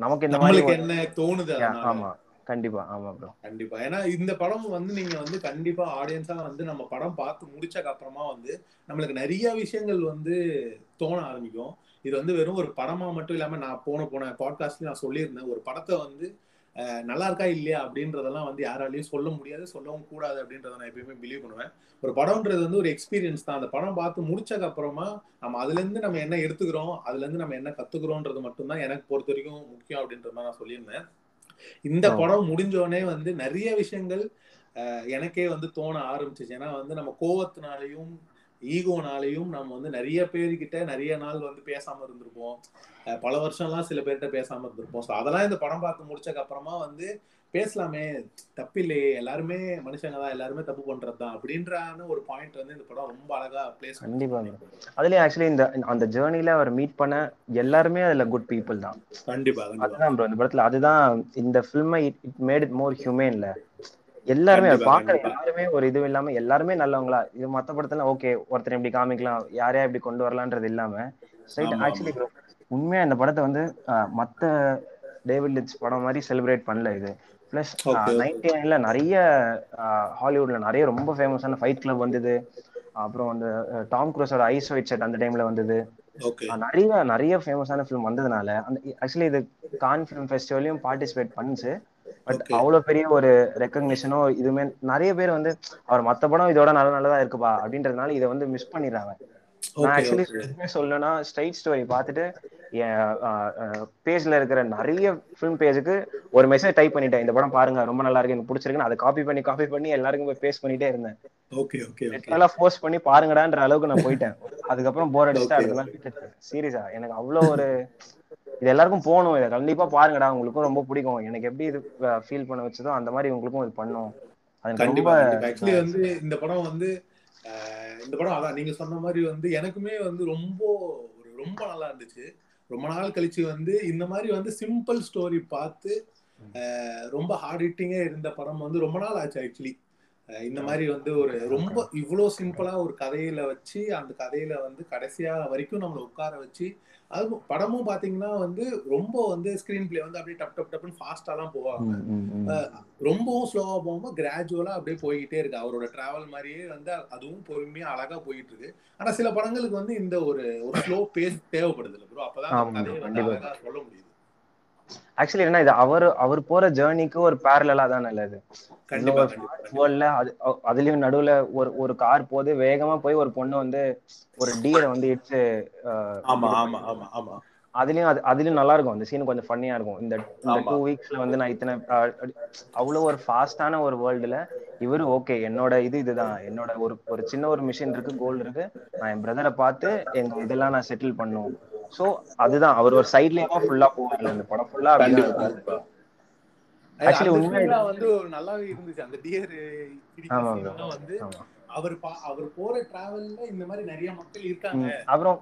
நமக்கு இந்த மாதிரி என்ன தோணுது ஆமா. கண்டிப்பா ஆமா ப்ரோ கண்டிப்பா. ஏன்னா இந்த படம் வந்து நீங்க வந்து கண்டிப்பா ஆடியன்ஸா வந்து நம்ம படம் பார்த்து முடிச்சக்கு அப்புறமா வந்து நம்மளுக்கு நிறைய விஷயங்கள் வந்து தோண ஆரம்பிக்கும். இது வந்து வெறும் ஒரு படமா மட்டும் இல்லாம நான் போன போன பாட்காஸ்ட்ல நான் சொல்லியிருந்தேன். ஒரு படத்தை வந்து அஹ், நல்லா இருக்கா இல்லையா அப்படின்றதெல்லாம் வந்து யாராலையும் சொல்ல முடியாது சொல்லவும் கூடாது அப்படின்றத நான் எப்பயுமே பிலீவ் பண்ணுவேன். ஒரு படம்ன்றது வந்து ஒரு எக்ஸ்பீரியன்ஸ் தான். அந்த படம் பார்த்து முடிச்சதுக்கு அப்புறமா நம்ம அதுல இருந்து நம்ம என்ன எடுத்துக்கிறோம் அதுல இருந்து நம்ம என்ன கத்துக்கிறோன்றது மட்டும்தான் எனக்கு பொறுத்த வரைக்கும் முக்கியம் அப்படின்ற மாதிரி நான் சொல்லியிருந்தேன். இந்த. படம் முடிஞ்சோடனே வந்து நிறைய விஷயங்கள் எனக்கே வந்து தோண ஆரம்பிச்சிச்சு. ஏன்னா வந்து நம்ம கோவத்தினாலையும் ஈகோனாலையும் நம்ம வந்து நிறைய பேர்கிட்ட நிறைய நாள் வந்து பேசாம இருந்திருப்போம். பல வருஷம்லாம் சில பேர்கிட்ட பேசாம இருந்திருப்போம். ஸோ அதெல்லாம் இந்த படம் பார்த்து முடிச்சதுக்கு அப்புறமா வந்து பேசலாமே தப்பில்லையே எல்லாருமே மனுஷங்க தான் எல்லாருமே தப்பு பண்றது தான் அப்படின்றான ஒரு பாயிண்ட் வந்து இந்த படம் ரொம்ப அழகா பிளேஸ் கண்டிப்பா. அதுலயும் ஆக்சுவலி இந்த அந்த ஜேர்னில அவர் மீட் பண்ண எல்லாருமே அதுல குட் பீப்புள் தான். கண்டிப்பா கண்டிப்பா. அதுதான் ப்ரோ இந்த படத்துல அதுதான் இந்த ஃபில்மை இட் மேட் இட் மோர் ஹியூமன்ல எல்லாருமே பாக்குற. எல்லாருமே ஒரு இது இல்லாம எல்லாருமே நல்லவங்களா. இது மத்த படத்துல ஓகே ஒருத்தர் இப்படி காமிக்கலாம் யாரையா இப்படி கொண்டு வரலான்றது இல்லாம ஆக்சுவலி உண்மையா இந்த படத்தை வந்து மத்த டேவிட் லிட்ஸ் படம் மாதிரி செலிப்ரேட் பண்ணல இது. பிளஸ். நைன்டி நைன்ல நிறைய ஹாலிவுட்ல நிறைய ரொம்ப ஃபேமஸான ஃபைட் கிளப் வந்தது. அப்புறம் அந்த டாம் குரூஸோட ஐஸ் ஒயிட் செட் அந்த டைம்ல வந்தது. நிறைய நிறைய ஃபேமஸான ஃபிலிம் வந்ததுனால அந்த ஆக்சுவலி இது கான் ஃபிலிம் ஃபெஸ்டிவலையும் பார்ட்டிசிபேட் பண்ணுச்சு. பட். அவ்வளவு பெரிய ஒரு ரெக்கக்னிஷனோ இதுமே நிறைய பேர் வந்து அவர் மத்த படம் இதோட நல்ல நல்லதா இருக்குப்பா அப்படின்றதுனால இதை வந்து மிஸ் பண்ணிடுறாங்க. நான் ஆக்சுவலி சொல்லணும்னா ஸ்ட்ரைட் ஸ்டோரி பார்த்துட்டு என் பேஜ்ல இருக்கிற நிறைய ஃபிலிம் பேஜுக்கு ஒரு மெசேஜ் டைப் பண்ணிட்டேன். இந்த படம் பாருங்க ரொம்ப நல்லா இருக்கு எனக்கு பிடிச்சிருக்குன்னு அதை காப்பி பண்ணி காப்பி பண்ணி எல்லாருக்கும் போய் பேஸ்ட் பண்ணிட்டே இருந்தேன். ஓகே ஓகே ஓகே நல்லா ஃபோர்ஸ் பண்ணி பாருங்கடான்ற அளவுக்கு நான் போயிட்டேன். அதுக்கப்புறம் போர் அடிச்சுட்டு விட்டுட்டேன் சீரியஸா எனக்கு அவ்வளவு ஒரு இது எல்லாருக்கும் போகணும். இதை கண்டிப்பா பாருங்கடா. உங்களுக்கும் ரொம்ப பிடிக்கும். எனக்கு எப்படி இது ஃபீல் பண்ண வச்சதோ அந்த மாதிரி உங்களுக்கும் இது பண்ணும். கண்டிப்பா ஆக்சுவலி வந்து இந்த படம் வந்து இந்த படம் அதான் நீங்க சொன்ன மாதிரி வந்து எனக்குமே வந்து ரொம்ப ஒரு ரொம்ப நல்லா இருந்துச்சு. ரொம்ப நாள் கழிச்சு வந்து இந்த மாதிரி வந்து சிம்பிள் ஸ்டோரி பார்த்து ரொம்ப ஹார்ட் ஹிட்டிங்கே இருந்த படம் வந்து ரொம்ப நாள் ஆச்சு ஆக்சுவலி இந்த மாதிரி வந்து ஒரு ரொம்ப இவ்வளோ சிம்பிளா ஒரு கதையில வச்சு அந்த கதையில வந்து கடைசியா வரைக்கும் நம்மளை உட்கார வச்சு அது படமும் பாத்தீங்கன்னா வந்து ரொம்ப வந்து ஸ்கிரீன் பிளே வந்து அப்படியே டப் டப் டப்னு ஃபாஸ்டா போவாங்க. ரொம்பவும் ஸ்லோவா போகாம கிராஜுவலா அப்படியே போய்கிட்டே இருக்கு. அவரோட டிராவல் மாதிரியே வந்து அதுவும் பொறுமையா அழகா போயிட்டு இருக்கு ஆனா சில படங்களுக்கு வந்து இந்த ஒரு ஒரு ஸ்லோ பேஸ் தேவைப்படுது இல்ல ப்ரோ அப்பதான் கதையை வந்து. அழகா சொல்ல முடியுது ஆக்சுவலி என்ன இது அவர் அவர் போற ஜேர்னிக்கு ஒரு பேரலா தான் நல்லது. வேர்ல்ட்ல அது அதுலயும் நடுவுல ஒரு ஒரு கார் போது வேகமா போய் ஒரு பொண்ணு வந்து ஒரு டீரை வந்து இடிச்சு அதுலயும் அது அதுலயும் நல்லா இருக்கும். அந்த சீன் கொஞ்சம் ஃபன்னியா இருக்கும். இந்த. டூ வீக்ஸ்ல வந்து நான் இத்தனை அவ்வளவு ஒரு ஃபாஸ்டான ஒரு வேர்ல்டுல இவரு ஓகே என்னோட இது இதுதான். என்னோட ஒரு ஒரு சின்ன ஒரு மிஷின் இருக்கு கோல் இருக்கு. நான் என் பிரதரை பார்த்து எங்க இதெல்லாம் நான் செட்டில் பண்ணும். சோ அதுதான். அவர் ஒரு சைட்லயே தான் ஃபுல்லா போவாங்க இந்த படம் ஃபுல்லா அந்த உண்மையா வந்து ஒரு நல்லாவே இருந்துச்சு. அந்த டியர். வந்து அவர் அவர் போற டிராவல்ல இந்த மாதிரி நிறைய மக்கள் இருக்காங்க. அப்புறம்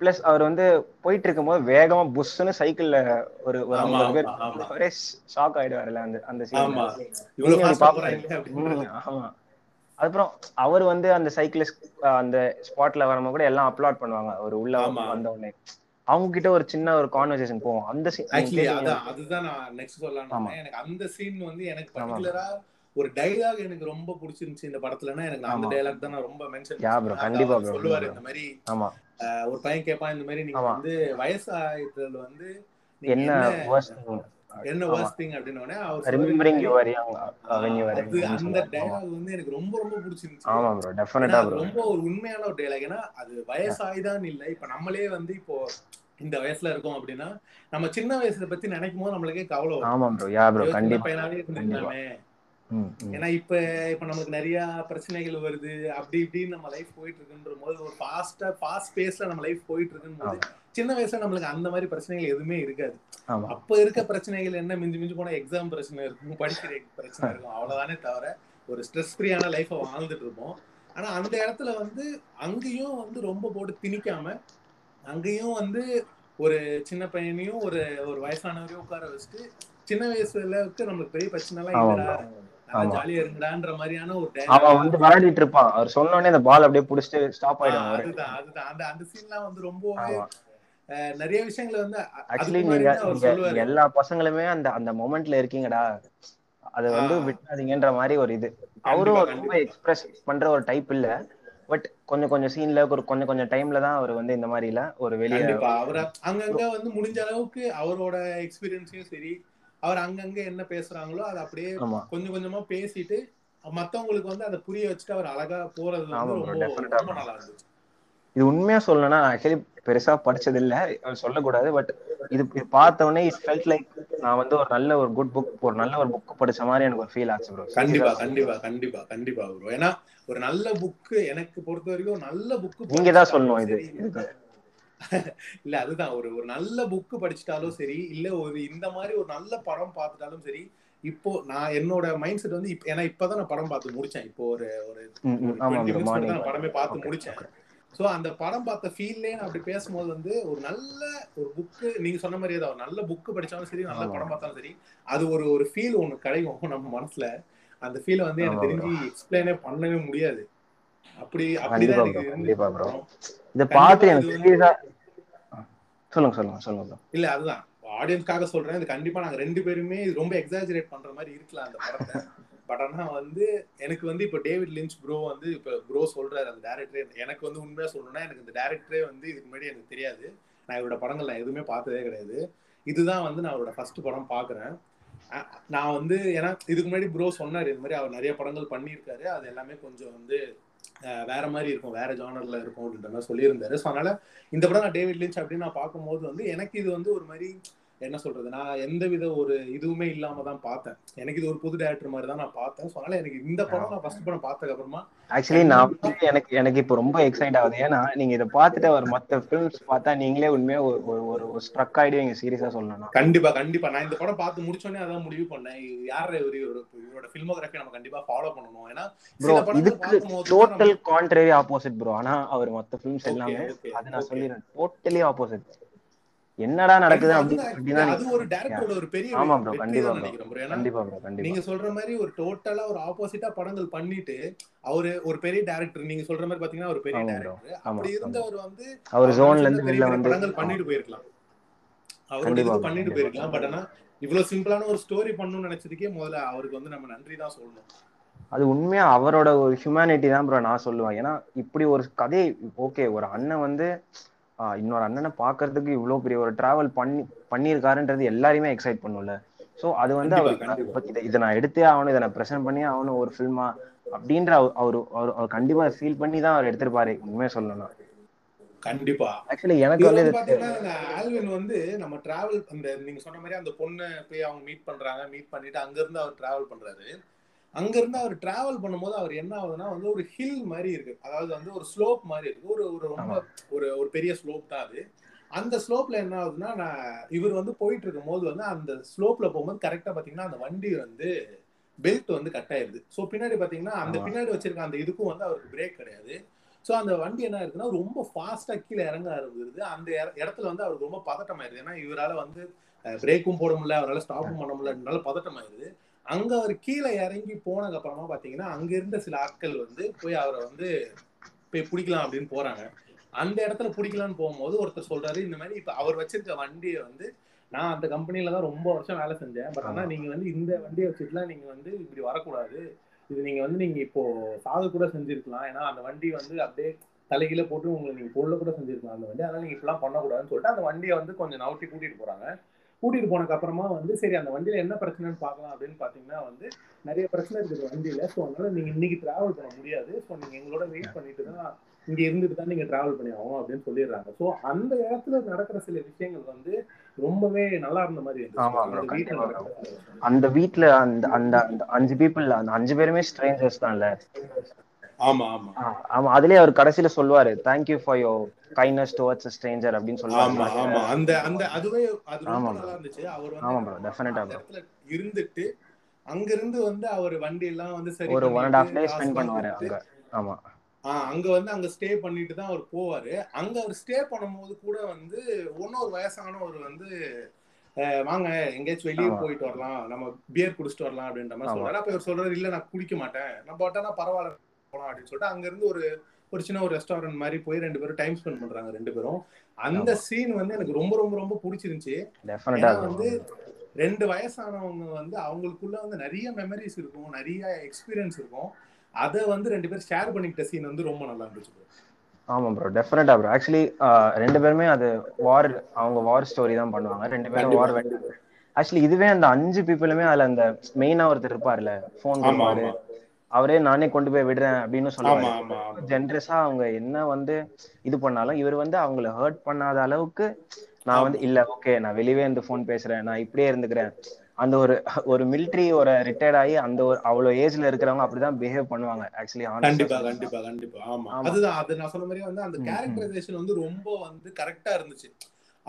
பிளஸ் அவர் வந்து போயிட்டு இருக்கும்போது வேகமா புஷ்னு சைக்கிள்ல ஒரு ஒரு ஐம்பது பேர் ஒரே ஷாக் ஆயிடுவாருல்ல அந்த அந்த ம், ஆமா. அதுக்கப்புறம் அவர் வந்து அந்த சைக்கிளிஸ்ட் அந்த ஸ்பாட்ல வரும்போது கூட எல்லாம் அப்லோட் பண்ணுவாங்க. அவர் உள்ள வந்த உடனே. அவங்க கிட்ட ஒரு சின்ன ஒரு கான்வர்சேஷன் போகும் அந்த அதுதான் நான் நெக்ஸ்ட் இருந்தேன். எனக்கு அந்த சீன் வந்து எனக்கு. பர்டிகுலரா ஒரு டைலாக் எனக்கு ரொம்ப பிடிச்சிருந்துச்சு இந்த படத்துலன்னா எனக்கு அந்த டைலாக் தான் ரொம்ப மென்ஷன் யா ப்ரோ கண்டிப்பா ப்ரோ சொல்லுவாரு இந்த மாதிரி ஆமா. ஒரு பையன் கேட்பான் இந்த மாதிரி நீங்க வந்து வயசாயிட்டதுல வந்து என்ன என்ன worst thing அப்படின்னு அவர் ரிமெம்பரிங் யுவர் யங் அந்த வந்து எனக்கு ரொம்ப ரொம்ப பிடிச்சிருந்துச்சு. ஆமா டெஃபினட்டா ரொம்ப ஒரு உண்மையான ஒரு டைலாக் ஏன்னா அது வயசாயிதான் இல்ல. இப்ப நம்மளே வந்து இப்போ இந்த வயசுல இருக்கோம் அப்படின்னா நம்ம சின்ன வயசுல பத்தி நினைக்கும் போது நம்மளுக்கே கவலை ஆமா யா கண்டிப்பா பையனாவே இருந்திருக்கலாமே. ஏன்னா இப்ப இப்ப நமக்கு நிறைய பிரச்சனைகள் வருது. அப்படி இப்படின்னு நம்ம லைஃப் போயிட்டு இருக்குன்ற போது ஒரு ஃபாஸ்டா ஃபாஸ்ட் பேஸ்ல நம்ம லைஃப் போயிட்டு இருக்குன்னு சின்ன வயசுல நம்மளுக்கு அந்த மாதிரி பிரச்சனைகள் எதுவுமே இருக்காது. அப்ப இருக்க பிரச்சனைகள் என்ன? மிஞ்சி மிஞ்சி போனா எக்ஸாம் பிரச்சனை இருக்கும் படிக்கிற *laughs* பிரச்சனை இருக்கும். அவ்வளவுதானே தவிர ஒரு ஸ்ட்ரெஸ் ஃப்ரீயான லைஃபை வாழ்ந்துட்டு இருப்போம். ஆனா அந்த இடத்துல வந்து அங்கேயும் வந்து ரொம்ப போட்டு திணிக்காம அங்கேயும் வந்து ஒரு சின்ன பையனையும் ஒரு ஒரு வயசானவரையும் உட்கார வச்சுட்டு சின்ன வயசுலக்கு நம்மளுக்கு பெரிய பிரச்சனை எல்லாம் ஜாலியா இருங்கடான்ற மாதிரியான ஒரு அவன் டைலாக் வந்து விளையாடிட்டு இருப்பான். அவர் சொன்ன உடனே அந்த பால் அப்படியே புடிச்சிட்டு ஸ்டாப் ஆயிடும் ஒரு அதுதான் அதுதான். அந்த அந்த சீன்லாம் வந்து ரொம்பவே ஆமா. அஹ், நிறைய விஷயங்களை வந்து அ- அதுக்கு ஆக்சுவலி முன்னாடி நீங்க எல்லா பசங்களுமே அந்த அந்த மொமெண்ட்ல இருக்கீங்கடா. அதை வந்து ஆஹ் விட்டுறாதீங்கன்ற மாதிரி ஒரு இது. அவரும் ரொம்ப எக்ஸ்பிரஸ் பண்ற ஒரு டைப் இல்ல. பட் கொஞ்சம் கொஞ்சம் சீன்ல ஒரு கொஞ்சம் கொஞ்சம் டைம்ல தான் அவர் வந்து இந்த மாதிரில ஒரு வெளிய அவரை அங்கங்க வந்து முடிஞ்ச அளவுக்கு அவரோட எக்ஸ்பீரியன்ஸையும் சரி அவர் அங்கங்க என்ன பேசுறாங்களோ அதை அப்படியே கொஞ்சம் கொஞ்சமா பேசிட்டு மத்தவங்களுக்கு வந்து அதை புரிய வச்சுட்டு அவர் அழகா போறது வந்து ரொம்ப நல்லா இருந்துச்சு இது உண்மையா சொல்லணும்னா நான் ஆக்சுவலி பெருசா படிச்சது இல்ல சொல்லக்கூடாது பட் இது இது பார்த்த உடனே இட் ஃபெல்ட் லைக் நான் வந்து ஒரு நல்ல ஒரு குட் புக் ஒரு நல்ல ஒரு புக் படிச்ச மாதிரி எனக்கு ஒரு ஃபீல் ஆச்சு ப்ரோ கண்டிப்பா கண்டிப்பா கண்டிப்பா கண்டிப்பா ப்ரோ ஏன்னா ஒரு நல்ல புக்கு எனக்கு பொறுத்த வரைக்கும் நல்ல புக்கு நீங்க தான் சொல்லணும் இது. இல்ல அதுதான். ஒரு ஒரு நல்ல புக்கு படிச்சிட்டாலும் சரி இல்ல ஒரு இந்த மாதிரி ஒரு நல்ல படம் பார்த்துட்டாலும் சரி இப்போ நான் என்னோட மைண்ட் செட் வந்து ஏன்னா இப்பதான் நான் படம் பார்த்து முடிச்சேன். இப்போ ஒரு ஒரு படமே பார்த்து. முடிச்சேன். சோ அந்த படம் பார்த்த ஃபீல்லே நான் அப்படி பேசும்போது வந்து ஒரு நல்ல ஒரு புக்கு நீங்க சொன்ன மாதிரியே தான். ஒரு நல்ல புக்கு படிச்சாலும் சரி நல்ல படம் பார்த்தாலும் சரி அது ஒரு ஒரு ஃபீல் ஒண்ணு கிடைக்கும் நம்ம மனசுல. அந்த ஃபீலை வந்து எனக்கு தெரிஞ்சு எக்ஸ்பிளைனே பண்ணவே முடியாது. அப்படி அப்படிதான் எனக்கு இதை பார்த்து எனக்கு சீரியஸா சொல்லுங்க சொல்லுங்க சொல்லுங்க. இல்ல அதுதான். ஆடியன்ஸ்க்காக சொல்றேன். இது கண்டிப்பா நாங்க ரெண்டு பேருமே இது ரொம்ப எக்ஸாஜரேட் பண்ற மாதிரி இருக்கலாம் அந்த படத்தை. பட் ஆனா வந்து எனக்கு வந்து இப்போ டேவிட் லிஞ்ச் ப்ரோ வந்து இப்போ ப்ரோ சொல்றாரு அந்த டேரக்டரே எனக்கு வந்து உண்மையா சொல்லணும்னா எனக்கு இந்த டேரக்டரே வந்து இதுக்கு முன்னாடி எனக்கு தெரியாது. நான் இவரோட படங்கள் நான் எதுவுமே பார்த்ததே கிடையாது. இதுதான் வந்து நான் அவரோட ஃபர்ஸ்ட் படம் பாக்குறேன் நான் வந்து ஏன்னா இதுக்கு முன்னாடி ப்ரோ சொன்னாரு இது மாதிரி அவர் நிறைய படங்கள் பண்ணியிருக்காரு. அது எல்லாமே கொஞ்சம் வந்து வேற மாதிரி இருக்கும் வேற ஜானர்ல இருக்கும் அப்படின்ற மாதிரி சொல்லியிருந்தாரு. ஸோ அதனால இந்த படம் நான் டேவிட் லிஞ்ச் அப்படின்னு நான் பார்க்கும்போது வந்து எனக்கு இது வந்து ஒரு மாதிரி என்ன சொல்றது? நான் எந்த வித ஒரு இதுவுமே இல்லாம தான் பார்த்தேன். எனக்கு இது ஒரு புது டேரக்டர் மாதிரி தான் நான் பார்த்தேன். ஸோ அதனால எனக்கு இந்த படம் நான் ஃபர்ஸ்ட் படம் பார்த்ததுக்கு அப்புறமா ஆக்சுவலி நான் எனக்கு எனக்கு இப்போ ரொம்ப எக்ஸைட் ஆகுது. ஏன்னா நீங்க இதை பார்த்துட்டு ஒரு மத்த ஃபிலிம்ஸ் பார்த்தா நீங்களே உண்மையா ஒரு ஒரு ஒரு ஒரு ஸ்ட்ரக் ஆயிடுவீங்க சீரியஸா சொல்லணும்னா. கண்டிப்பா கண்டிப்பா. நான் இந்த படம் பார்த்து முடிச்சோடனே அதான் முடிவு பண்ணேன். யார் இவரு? இவரு- இவரோட ஃபில்மோகிராஃபி நம்ம கண்டிப்பா ஃபாலோ பண்ணணும். ஏன்னா இதுக்கு டோட்டல் கான்ட்ரரி ஆப்போசிட் ப்ரோ ஆனா அவர் மத்த ஃபிலிம்ஸ் எல்லாமே அது நான் சொல்லிடுறேன். டோட்டலி ஆப்போசிட் என்னடா நடக்குது அது ஒரு டேரக்டரோட ஒரு பெரிய ஆமா ப்ரோ கண்டிப்பா கண்டிப்பா ப்ரோ கண்டிப்பா. நீங்க சொல்ற மாதிரி ஒரு டோட்டலா ஒரு ஆப்போசிட்டா படங்கள் பண்ணிட்டு அவரு ஒரு பெரிய டேரக்டர் நீங்க சொல்ற மாதிரி பாத்தீங்கன்னா ஒரு பெரிய டேரக்டர் அப்படி இருந்தவர் வந்து அவர் ஜோன்ல இருந்து பெரிய வந்து படங்கள் பண்ணிட்டு போயிருக்கலாம். அவரோட ப்ரோ பண்ணிட்டு போயிருக்கலாம். பட் ஆனா இவ்வளவு சிம்பிளான ஒரு ஸ்டோரி பண்ணணும்னு நினைச்சதுக்கே முதல்ல அவருக்கு வந்து நம்ம நன்றி தான் சொல்லணும். அது உண்மையா அவரோட ஒரு ஹியூமனிட்டி தான் ப்ரோ நான் சொல்லுவேன். ஏன்னா இப்படி ஒரு கதை ஓகே ஒரு அண்ணன் வந்து இன்னொரு அண்ணனை பார்க்கறதுக்கு இவ்வளோ பெரிய ஒரு டிராவல் பண்ணி பண்ணியிருக்காருன்றது எல்லாரையுமே எக்ஸைட் பண்ணும்ல. ஸோ அது வந்து இப்ப இதை நான் எடுத்தே ஆகணும் இதை நான் ப்ரெசென்ட் பண்ணி ஆகணும் ஒரு ஃபில்மா அப்படின்ற அவர் அவர் அவர் அவர் கண்டிப்பா ஃபீல் பண்ணி தான் அவர் எடுத்திருப்பாரு உண்மையா சொல்லணும்னா. கண்டிப்பா. ஆக்சுவலி எனக்கு வந்து ஆல்வின் வந்து நம்ம டிராவல் அந்த நீங்க சொன்ன மாதிரி அந்த பொண்ணை போய் அவங்க மீட் பண்றாங்க மீட் பண்ணிட்டு அங்க இருந்து அவர் டிராவல் பண்றாரு. அங்க இருந்து அவர் டிராவல் பண்ணும்போது அவர் என்ன ஆகுதுன்னா வந்து ஒரு ஹில் மாதிரி இருக்கு. அதாவது வந்து ஒரு ஸ்லோப் மாதிரி இருக்கு. ஒரு ஒரு ரொம்ப ஒரு ஒரு பெரிய ஸ்லோப் தான் அது. அந்த ஸ்லோப்ல என்ன ஆகுதுன்னா நான் இவர் வந்து போயிட்டு இருக்கும் போது வந்து அந்த ஸ்லோப்ல போகும்போது கரெக்டா பாத்தீங்கன்னா அந்த வண்டி வந்து பெல்ட் வந்து கட் ஆயிருது. ஸோ பின்னாடி பாத்தீங்கன்னா அந்த பின்னாடி வச்சிருக்க அந்த இதுக்கும் வந்து அவருக்கு பிரேக் கிடையாது. ஸோ அந்த வண்டி என்ன இருக்குன்னா ரொம்ப ஃபாஸ்டா கீழே இறங்க ஆரம்பிச்சிருது. அந்த இடத்துல வந்து அவருக்கு ரொம்ப பதட்டம் ஆயிருது ஏன்னா இவரால வந்து பிரேக்கும் போட முடியல. அவரால் ஸ்டாப்பும் பண்ண முடியல பதட்டம் ஆயிருது அங்க அவர் கீழே இறங்கி போனதுக்கு அப்புறமா பாத்தீங்கன்னா அங்க இருந்த சில ஆட்கள் வந்து போய் அவரை வந்து போய் பிடிக்கலாம் அப்படின்னு போறாங்க. அந்த இடத்துல பிடிக்கலான்னு போகும்போது ஒருத்தர் சொல்றாரு இந்த மாதிரி இப்ப அவர் வச்சிருக்க வண்டியை வந்து நான் அந்த கம்பெனில தான் ரொம்ப வருஷம் வேலை செஞ்சேன். பட் ஆனா நீங்க வந்து இந்த வண்டியை வச்சுட்டுலாம் நீங்க வந்து இப்படி வரக்கூடாது. இது நீங்க வந்து நீங்க இப்போ சாது கூட செஞ்சிருக்கலாம். ஏன்னா அந்த வண்டி வந்து அப்படியே தலைகீழ போட்டு உங்களுக்கு நீங்க பொருளை கூட செஞ்சிருக்கலாம். அந்த வண்டி அதனால நீங்க இப்பெல்லாம் பண்ணக்கூடாதுன்னு சொல்லிட்டு அந்த வண்டியை வந்து கொஞ்சம் நவுட்டி கூட்டிட்டு போறாங்க. கூட்டிட்டு போனதுக்கு அப்புறமா வந்து சரி அந்த வண்டியில என்ன பிரச்சனைன்னு பார்க்கலாம் அப்படின்னு பாத்தீங்கன்னா வந்து நிறைய பிரச்சனை இருக்குது வண்டியில. ஸோ அதனால நீங்க இன்னைக்கு டிராவல் பண்ண முடியாது. ஸோ நீங்க எங்களோட வெயிட் பண்ணிட்டு தான் இங்க இருந்துட்டு தான் நீங்க டிராவல் பண்ணி ஆகும் அப்படின்னு சொல்லிடுறாங்க. ஸோ அந்த இடத்துல நடக்கிற சில விஷயங்கள் வந்து ரொம்பவே நல்லா இருந்த மாதிரி அந்த வீட்ல அந்த அந்த அந்த அஞ்சு பீப்புள் அந்த அஞ்சு பேருமே ஸ்ட்ரேஞ்சர்ஸ் தான்ல. ஆமா ஆமா. ஆமா. அதுலயே அவர் கடைசியில சொல்லுவாரு thank you for your kindness towards stranger அப்படின்னு சொல்லுவாரு. ஆமா ஆமா. அந்த அந்த அதுவே அது ரொம்ப நல்லா இருந்துச்சு. அவர் வந்து ஆமா ப்ரோ டெஃபினட்டா இடத்துல இருந்துட்டு அங்க இருந்து வந்து அவர் வண்டி எல்லாம் வந்து சரி ஒரு one and half day spend பண்ணுவாரு அங்க. ஆமா. அங்க வந்து அங்க ஸ்டே பண்ணிட்டு தான் அவர் போவாரு. அங்க அவர் ஸ்டே பண்ணும்போது கூட வந்து இன்னொரு வயசானவர் வந்து வாங்க எங்கேயாச்சும் வெளியே போயிட்டு வரலாம். நம்ம பியர் குடிச்சிட்டு வரலாம் அப்படின்ற மாதிரி சொல்றாரு. அப்ப இவர் சொல்றாரு இல்ல நான் குடிக்க மாட்டேன். நான் போட்டா பரவாயில்ல. போலாம் அப்படின்னு சொல்லிட்டு அங்க இருந்து ஒரு ஒரு சின்ன ஒரு ரெஸ்டாரண்ட் மாதிரி போய் ரெண்டு பேரும் டைம் ஸ்பெண்ட் பண்றாங்க ரெண்டு பேரும். அந்த சீன் வந்து எனக்கு ரொம்ப ரொம்ப ரொம்ப பிடிச்சிருந்துச்சு. வந்து ரெண்டு வயசானவங்க வந்து அவங்களுக்குள்ள வந்து நிறைய மெமரிஸ் இருக்கும் நிறைய எக்ஸ்பீரியன்ஸ் இருக்கும். அதை வந்து ரெண்டு பேரும் ஷேர் பண்ணிக்கிட்ட சீன் வந்து ரொம்ப நல்லா இருந்துச்சு ஆமா ப்ரோ டெஃபினட்டா ப்ரோ ஆக்சுவலி ரெண்டு பேருமே அது வார் அவங்க வார் ஸ்டோரி தான் பண்ணுவாங்க. ரெண்டு பேரும் வார் ஆக்சுவலி இதுவே அந்த அஞ்சு பீப்புளுமே அதுல அந்த மெயினா ஒருத்தர் இருப்பார்ல போன் பண்ணுவாரு அவரே நானே கொண்டு போய் விடுறேன் அப்படின்னு சொல்லுவாரு. ஜென்ரஸா அவங்க என்ன வந்து இது பண்ணாலும் இவர் வந்து அவங்கள ஹர்ட் பண்ணாத அளவுக்கு நான் வந்து இல்ல ஓகே நான் வெளியவே இருந்து போன் பேசுறேன். நான் இப்படியே இருந்துக்கிறேன். அந்த ஒரு ஒரு மிலிட்ரி ஒரு ரிட்டையர்ட் ஆகி அந்த ஒரு அவ்வளவு ஏஜ்ல இருக்கிறவங்க அப்படிதான் பிஹேவ் பண்ணுவாங்க ஆக்சுவலி கண்டிப்பா கண்டிப்பா கண்டிப்பா. ஆமா. அதுதான் அது நான் சொன்ன மாதிரி வந்து அந்த கேரக்டரைசேஷன் வந்து ரொம்ப வந்து கரெக்டா இருந்துச்சு.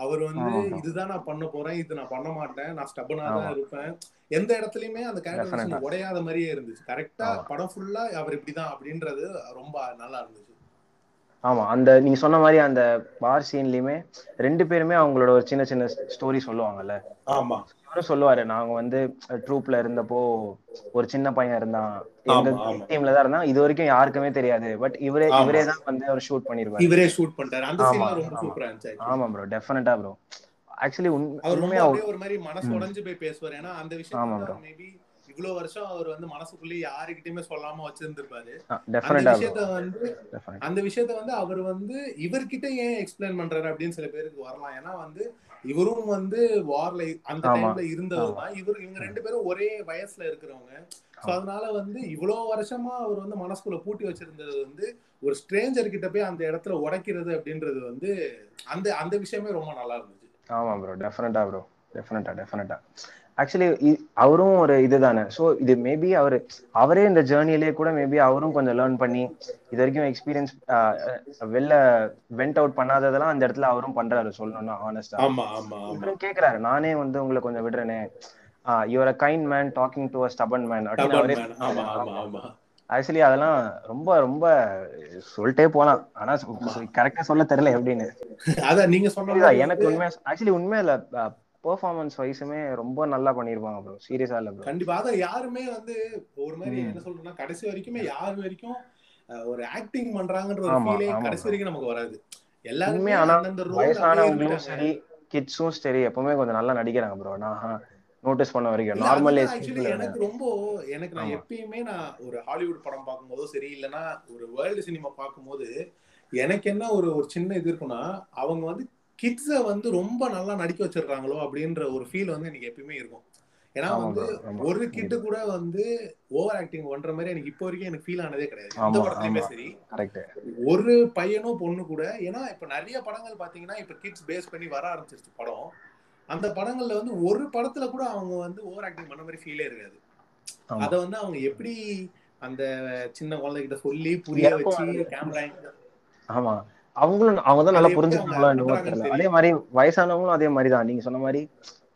அவர் வந்து இதுதான் நான் பண்ண போறேன் இது நான் பண்ண மாட்டேன் நான் ஸ்டபனா தான் இருப்பேன். எந்த இடத்துலயுமே அந்த கேரக்டரைசேஷன் உடையாத மாதிரியே இருந்துச்சு. கரெக்டா படம் ஃபுல்லா அவர் இப்படிதான் அப்படின்றது ரொம்ப நல்லா இருந்துச்சு. ஆமா. அந்த நீங்க சொன்ன மாதிரி அந்த பார் சீன்லயுமே ரெண்டு பேருமே அவங்களோட ஒரு சின்ன சின்ன ஸ்டோரி சொல்லுவாங்கல்ல. ஆமா. இவரும் சொல்லுவாரு நாங்க வந்து ட்ரூப்ல இருந்தப்போ ஒரு சின்ன பையன் இருந்தான். எங்க டீம்ல தான் இருந்தான். இது வரைக்கும் யாருக்குமே தெரியாது. பட் இவரே இவரே தான் வந்து அவர் ஷூட் பண்ணிருப்பாரு. இவரே ஷூட் பண்ணிட்டாரு அந்த சீன் ரொம்ப சூப்பரா இருந்துச்சு ஆமா ப்ரோ டெஃபினட்டா ப்ரோ ஆக்சுவலி அப்படியே ஒரு மாதிரி மனசு உடைஞ்சு போய் பேசுவார். ஏன்னா அந்த விஷயம் மேபி இவ்வளவு வருஷம் அவர் வந்து மனசுக்குள்ளே யாருக்கிட்டயுமே சொல்லாம வச்சிருந்திருப்பாரு. அந்த விஷயத்த வந்து அந்த விஷயத்த வந்து அவர் வந்து இவர்கிட்ட ஏன் எக்ஸ்பிளைன் பண்றாரு அப்படின்னு சில பேருக்கு வரலாம். ஏன்னா வந்து இவரும் வந்து வார்ல அந்த டைம்ல இருந்தவர் தான் இவர் இவங்க ரெண்டு பேரும் ஒரே வயசுல இருக்கிறவங்க. சோ அதனால வந்து இவ்வளவு வருஷமா அவர் வந்து மனசுக்குள்ள பூட்டி வச்சிருந்தது வந்து ஒரு ஸ்ட்ரேஞ்சர் கிட்ட போய் அந்த இடத்துல உடைக்கிறது அப்படின்றது வந்து அந்த அந்த விஷயமே ரொம்ப நல்லா இருந்துச்சு. ஆமா ப்ரோ டெஃபினட்டா ப்ரோ டெஃபினட்டா டெஃபினட்டா ஆக்சுவலி அவரும் ஒரு இதுதானே. ஸோ இது மேபி அவரு அவரே இந்த ஜேர்னிலே கூட மேபி அவரும் கொஞ்சம் லேர்ன் பண்ணி இது வரைக்கும் எக்ஸ்பீரியன்ஸ் வெளில வெண்ட் அவுட் பண்ணாததெல்லாம் அந்த இடத்துல அவரும் பண்றாரு சொல்லணும்னா ஆனஸ்டா இவரும் கேக்குறாரு நானே வந்து உங்களை கொஞ்சம் விடுறேனே. Your a kind man talking to a stubborn man actually அதெல்லாம் ரொம்ப ரொம்ப சொல்லிட்டே போலாம். ஆனா கரெக்டா சொல்ல தெரியல எப்படின்னு. *laughs* அதான் நீங்க சொன்ன எனக்கு உண்மை ஆக்சுவலி உண்மையில பெர்ஃபார்மன்ஸ் வைஸுமே ரொம்ப நல்லா பண்ணிருப்பாங்க ப்ரோ சீரியஸா இல்ல ப்ரோ கண்டிப்பா. அதான் யாருமே வந்து ஒரு மாதிரி என்ன சொல்றேன்னா கடைசி வரைக்குமே யாரு வரைக்கும் ஒரு ஆக்டிங் பண்றாங்கன்ற ஒரு ஃபீலே கடைசி வரைக்கும் நமக்கு வராது. எல்லாருமே அந்த வயசானவங்களும் சரி கிட்ஸும் சரி எப்பவுமே கொஞ்சம் நல்லா நடிக்கிறாங்க ப்ரோ நான் நோட்டீஸ் பண்ண வரைக்கும் நார்மல் எனக்கு ரொம்ப எனக்கு நான் எப்பயுமே நான் ஒரு ஹாலிவுட் படம் பார்க்கும்போதோ சரி இல்லைன்னா ஒரு வேர்ல்டு சினிமா பார்க்கும்போது எனக்கு என்ன ஒரு ஒரு சின்ன இது இருக்குன்னா அவங்க வந்து கிட்ஸ வந்து ரொம்ப நல்லா நடிக்க வச்சிருக்காங்களோ அப்படின்ற ஒரு ஃபீல் வந்து எனக்கு எப்பயுமே இருக்கும். ஏன்னா வந்து ஒரு கிட்டு கூட வந்து ஓவர் ஆக்டிங் பண்ற மாதிரி எனக்கு இப்போ வரைக்கும் எனக்கு ஃபீல் ஆனதே கிடையாது. எந்த படத்துலயுமே சரி. ஒரு பையனும் பொண்ணு கூட ஏன்னா இப்ப நிறைய படங்கள் பாத்தீங்கன்னா இப்ப கிட்ஸ் பேஸ் பண்ணி வர ஆரம்பிச்சிருச்சு படம். அந்த படங்கள்ல வந்து ஒரு படத்துல கூட அவங்க வந்து ஓவர் ஆக்டிங் பண்ண மாதிரி ஃபீலே இருக்காது. அத வந்து அவங்க எப்படி அந்த சின்ன குழந்தைகிட்ட சொல்லி புரிய வச்சு கேமரா ஆமா. அவங்களும் அவங்க தான் நல்லா என்னவோ தெரியல. அதே மாதிரி வயசானவங்களும் அதே மாதிரி தான் நீங்க சொன்ன மாதிரி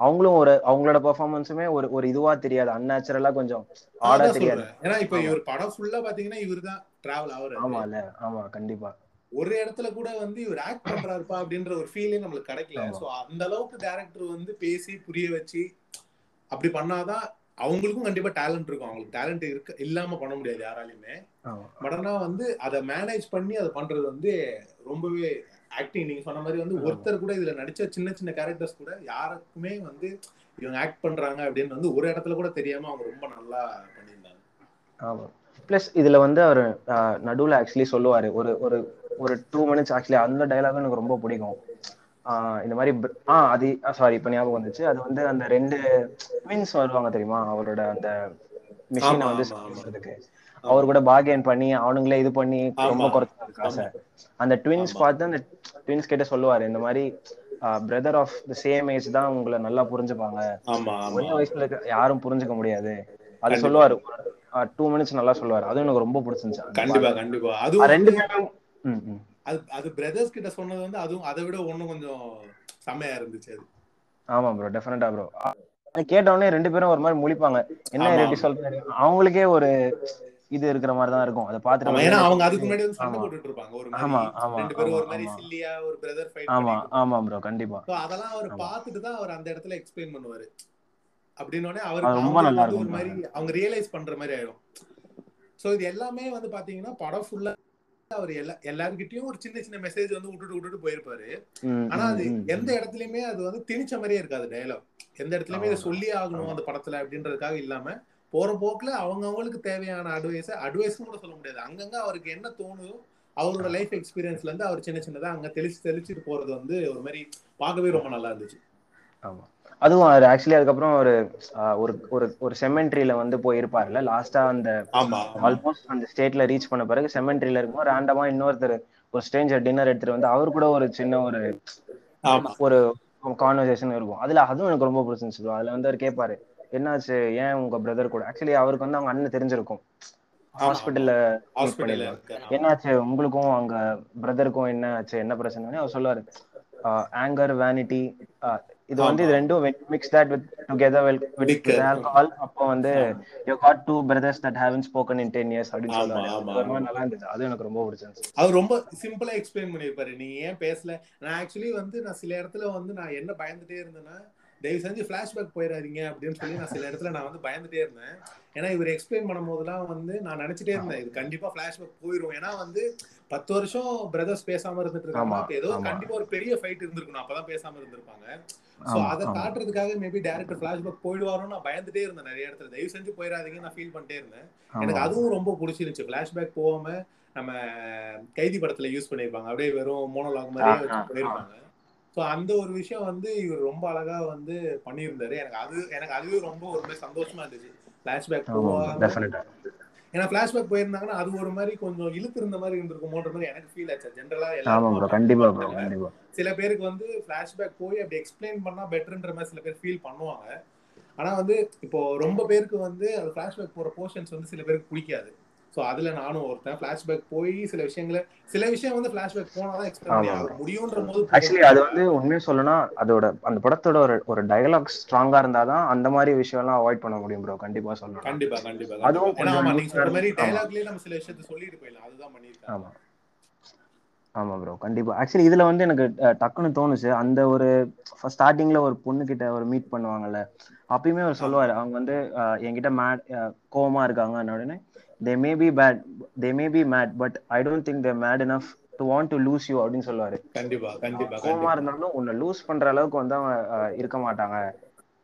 அவங்களும் ஒரு அவங்களோட பெர்ஃபார்மன்ஸுமே ஒரு ஒரு இதுவா தெரியாது. அன்நேச்சுரலா கொஞ்சம் ஆடா தெரியாது. ஏன்னா இப்ப. இவர் படம் ஃபுல்லா பாத்தீங்கன்னா இவர் தான் டிராவல் ஆகுறாரு ஆமா இல்ல ஆமா கண்டிப்பா. ஒரு இடத்துல கூட வந்து இவர் ஆக்ட் பண்றாருப்பா அப்படின்ற ஒரு ஃபீலே நம்மளுக்கு கிடைக்கல. சோ அந்த அளவுக்கு டேரக்டர் வந்து பேசி புரிய வச்சு அப்படி பண்ணாதான் அவங்களுக்கும் கண்டிப்பா டேலண்ட் இருக்கும். அவங்களுக்கு டேலண்ட் இருக்க இல்லாம பண்ண முடியாது யாராலையுமே. பட் ஆனா வந்து அதை மேனேஜ் பண்ணி அதை பண்றது வந்து ரொம்பவே ஆக்டிங் நீங்க சொன்ன மாதிரி வந்து. ஒருத்தர் கூட இதுல நடிச்ச சின்ன சின்ன கேரக்டர்ஸ் கூட யாருக்குமே வந்து இவங்க ஆக்ட் பண்றாங்க அப்படின்னு வந்து ஒரு இடத்துல கூட தெரியாம அவங்க ரொம்ப நல்லா பண்ணியிருந்தாங்க. ஆமா. ப்ளஸ் இதுல வந்து அவர் நடுவுல ஆக்சுவலி சொல்லுவாரு. ஒரு ஒரு ஒரு டூ மினிட்ஸ் ஆக்சுவலி அந்த டைலாக் எனக்கு ரொம்ப பிடிக்கும். இந்த மாதிரி ஆ அது சாரி இப்ப ஞாபகம் வந்துச்சு. அது வந்து அந்த ரெண்டு ட்வின்ஸ் வருவாங்க தெரியுமா? அவரோட அந்த மிஷினை வந்து அவர் கூட பாகியன் பண்ணி அவனுங்களே இது பண்ணி ரொம்ப ஆமா, குறைச்சாரு காசை அந்த ட்வின்ஸ். பார்த்து அந்த ட்வின்ஸ் கிட்ட சொல்லுவாரு இந்த மாதிரி brother of the same age தான் உங்களை நல்லா புரிஞ்சுப்பாங்க. ஒரே வயசுல இருக்க யாரும் புரிஞ்சுக்க முடியாது. அது. சொல்லுவாரு. டூ மினிட்ஸ் நல்லா சொல்லுவாரு. அதுவும் எனக்கு ரொம்ப பிடிச்சிருந்துச்சு. கண்டிப்பா. கண்டிப்பா. அது ரெண்டு பேரும். அது அது பிரதர்ஸ் கிட்ட சொன்னது வந்து அதுவும் அதை விட ஒண்ணும் கொஞ்சம் செம்மையா இருந்துச்சு அது. ஆமா ப்ரோ டெஃபினட்டா ப்ரோ கேட்ட உடனே ரெண்டு பேரும் ஒரு மாதிரி முழிப்பாங்க. என்ன இப்படி சொல்றாரு? அவங்களுக்கே ஒரு இது இருக்கிற மாதிரி தான் இருக்கும் அதை பார்த்துட்டு ஏன்னா அவங்க அதுக்கு முன்னாடி வந்து சண்டை. போட்டுட்டு இருப்பாங்க ஒரு ஆமா, ஆமா, ரெண்டு பேரும் ஒரு மாதிரி. சில்லியா ஒரு பிரதர் ஃபைட் ஆமா ஆமா ப்ரோ கண்டிப்பா So அதெல்லாம் அவர். பார்த்துட்டு தான் அவர் அந்த இடத்துல எக்ஸ்பிளைன் பண்ணுவாரு அப்படின்னோடனே அது அவருக்கு ரொம்ப நல்லா வந்து ஒரு இருக்கும் மாதிரி அவங்க ரியலைஸ் பண்ற மாதிரி ஆயிடும் சோ இது எல்லாமே வந்து பாத்தீங்கன்னா படம் ஃபுல்லா அவர் எல்லா எல்லார்கிட்டயும் ஒரு சின்ன சின்ன மெசேஜ் வந்து விட்டுட்டு விட்டுட்டு போயிருப்பாரு ஆனா அது எந்த இடத்துலயுமே அது வந்து திணிச்ச மாதிரியே இருக்காது டயலாக் எந்த இடத்துலயுமே இதை. சொல்லி ஆகணும். அந்த படத்துல அப்படின்றதுக்காக இல்லாம போற போக்குல அவங்க அவங்களுக்கு தேவையான அட்வைஸ் அட்வைஸ் கூட சொல்ல முடியாது. அங்கங்க அவருக்கு என்ன தோணுதோ அவரோட லைஃப் எக்ஸ்பீரியன்ஸ்ல இருந்து அவர் சின்ன சின்னதா அங்க தெளிச்சு தெளிச்சுட்டு போறது வந்து ஒரு மாதிரி பார்க்கவே ரொம்ப நல்லா இருந்துச்சு. ஆமா. அதுவும் அவர் ஆக்சுவலி அதுக்கப்புறம் ஒரு ஒரு ஒரு செமெண்ட்ரியில வந்து போயிருப்பார்ல லாஸ்டா அந்த ஆல்மோஸ்ட் அந்த ஸ்டேட்ல ரீச் பண்ண பிறகு செமெண்ட்ரியில இருக்கும்போது ரேண்டமா இன்னொருத்தர் ஒரு ஸ்ட்ரேஞ்சர் டின்னர் எடுத்துட்டு வந்து அவர் கூட ஒரு சின்ன ஒரு ஒரு கான்வர்சேஷன் இருக்கும். அதுல அதுவும் எனக்கு ரொம்ப பிடிச்சிருந்துச்சு. அதுல வந்து அவர் கேட்பாரு என்னாச்சு? ஏன் உங்க பிரதர் கூட? ஆக்சுவலி அவருக்கு வந்து அவங்க அண்ணன் தெரிஞ்சிருக்கும். ஹாஸ்பிட்டல்ல என்னாச்சு? உங்களுக்கும் அங்க பிரதருக்கும் என்ன ஆச்சு? என்ன பிரச்சனை? அவர் சொல்லுவாரு. ஆங்கர் வேனிட்டி இது வந்து இது. ரெண்டும் mix that with together with. Alcohol அப்போ வந்து you got two brothers that haven't spoken in ten years ஒரு மாதிரி நல்லா இருந்துச்சு. அது எனக்கு ரொம்ப பிடிச்சிருந்துச்சு. அவர் ரொம்ப சிம்பிளா எக்ஸ்பிளைன் பண்ணிருப்பாரு நீ ஏன் பேசல? நான் ஆக்சுவலி வந்து நான் சில இடத்துல வந்து நான் என்ன பயந்துட்டே இருந்தேன்னா தயவு செஞ்சு பிளாஷ்பேக் போயிடாதீங்க அப்படின்னு சொல்லி நான் சில இடத்துல நான் வந்து பயந்துட்டே இருந்தேன். ஏன்னா இவர் எக்ஸ்பிளைன் பண்ணும் போதெல்லாம் வந்து நான் நினைச்சிட்டே இருந்தேன். இது கண்டிப்பா பிளாஷ்பேக் போயிரும். ஏன்னா வந்து பத்து வருஷம் பிரதர்ஸ் பேசாம இருந்துட்டு இருக்காங்க. ஏதோ. கண்டிப்பா ஒரு பெரிய ஃபைட் இருந்திருக்கணும். அப்பதான் பேசாம இருந்திருப்பாங்க. சோ அதை. காட்டுறதுக்காக மேபி டேரக்டர் பிளாஷ்பேக் போயிடுவாரோன்னு நான் பயந்துட்டே இருந்தேன் நிறைய இடத்துல. தயவு செஞ்சு போயிடாதீங்க நான் ஃபீல் பண்ணிட்டே இருந்தேன். எனக்கு. அதுவும் ரொம்ப பிடிச்சிருந்துச்சு. பிளாஷ்பேக் போகாம நம்ம கைதி படத்துல யூஸ் பண்ணிருப்பாங்க அப்படியே வெறும் மோனோலாக் மாதிரியே ஆ, சோ அந்த ஒரு விஷயம் வந்து இவர் ரொம்ப அழகா வந்து பண்ணியிருந்தாரு. எனக்கு அது எனக்கு அதுவே ரொம்ப ஒரு மாதிரி சந்தோஷமா இருந்துச்சு. பிளாஷ்பேக் ஆமா போகாம. டெஃபினட்டா ஏன்னா பிளாஷ்பேக் போயிருந்தாங்கன்னா அது ஒரு மாதிரி கொஞ்சம் இழுத்து இருந்த மாதிரி இருந்திருக்குமோன்ற மாதிரி எனக்கு ஃபீல் ஆச்சு. ஜென்ரலா கண்டிப்பா சில பேருக்கு வந்து பிளாஷ்பேக் போய் அப்படி எக்ஸ்பிளைன் பண்ணா பெட்டர்ன்ற மாதிரி சில பேர் ஃபீல் பண்ணுவாங்க. ஆனா வந்து இப்போ ரொம்ப பேருக்கு வந்து அது பிளாஷ்பேக் போற போர்ஷன்ஸ் வந்து சில பேருக்கு பிடிக்காது. சோ அதுல நானும் ஒருத்தன். பிளாஷ்பேக் போய் சில விஷயங்களை சில விஷயம் வந்து பிளாஷ்பேக் போனாதான் எக்ஸ்பிளைன் முடியுன்ற போது ஆக்சுவலி அது வந்து உண்மையை சொல்லணும்னா அதோட அந்த படத்தோட ஒரு ஒரு டயலாக் ஸ்ட்ராங்கா இருந்தாதான் அந்த மாதிரி விஷயம் எல்லாம் அவாய்ட் பண்ண முடியும் ப்ரோ கண்டிப்பா சொல்லணும். கண்டிப்பா கண்டிப்பா அதுவும் நீங்க சொல்ற மாதிரி ஆமா. டைலாக்லயே நம்ம சில விஷயத்த சொல்லிட்டு போயிடலாம். அதுதான் பண்ணிருக்காங்க ஆமா. ஆமா ப்ரோ கண்டிப்பா. ஆக்சுவலி இதுல வந்து எனக்கு டக்குன்னு தோணுச்சு. அந்த ஒரு ஸ்டார்டிங்ல ஒரு பொண்ணு கிட்ட ஒரு மீட் பண்ணுவாங்கல்ல அப்பயுமே அவர் சொல்லுவாரு. அவங்க வந்து என்கிட்ட மேட் கோவமா இருக்காங்க உடனே they may be bad they may be mad but I don't think they mad enough to want to lose you அப்படின்னு சொல்லுவாரு. கண்டிப்பா கண்டிப்பா கண்டிப்பா. இருந்தாலும் உன்னை லூஸ் பண்ற அளவுக்கு வந்து அவங்க இருக்க மாட்டாங்க.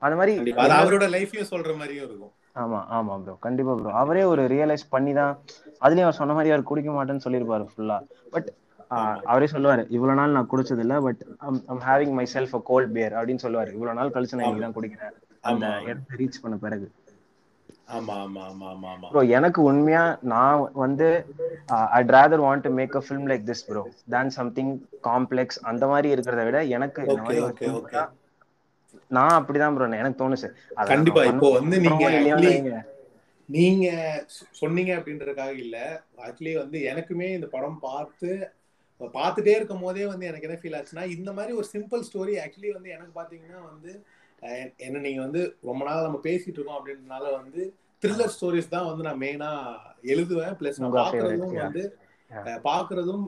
அந்த மாதிரி அவரோட லைஃபையும் சொல்ற மாதிரியும் இருக்கும். ஆமா ஆமா ப்ரோ கண்டிப்பா ப்ரோ அவரே ஒரு ரியலைஸ் பண்ணி தான் அதுலயும் அவர் சொன்ன மாதிரி அவர் குடிக்க மாட்டேன்னு சொல்லியிருப்பாரு ஃபுல்லா பட். அவரே சொல்லுவாரு இவ்வளவு நாள் நான் குடிச்சது இல்ல but I'm having myself a cold beer அப்படின்னு சொல்லுவாரு. இவ்வளவு நாள் கழிச்சு நான் தான் குடிக்கிறேன். அந்த. இடத்தை ரீச் பண்ண பிறகு. ப்ரோ எனக்கு உண்மையா நான் வந்து I'd rather want to make a film like this bro than something complex அந்த மாதிரி இருக்கிறத விட எனக்கு நான் அப்படிதான் ப்ரோ எனக்கு தோணுச்சு. கண்டிப்பா இப்போ வந்து நீங்க. நீங்க சொன்னீங்க அப்படின்றதுக்காக இல்ல. ஆக்சுவலி வந்து எனக்குமே இந்த படம் பார்த்து பார்த்துட்டே இருக்கும் போதே வந்து எனக்கு என்ன ஃபீல் ஆச்சுன்னா இந்த மாதிரி ஒரு சிம்பிள் ஸ்டோரி ஆக்சுவலி வந்து எனக்கு பாத்தீங்கன்னா வந்து என்ன நீங்க வந்து ரொம்ப நாள் நம்ம பேசிட்டு இருக்கோம் அப்படின்றதுனால வந்து த்ரில்லர் ஸ்டோரிஸ் தான் வந்து நான் மெயினா எழுதுவேன். பிளஸ் நான் yeah. வந்து பாக்குறதும்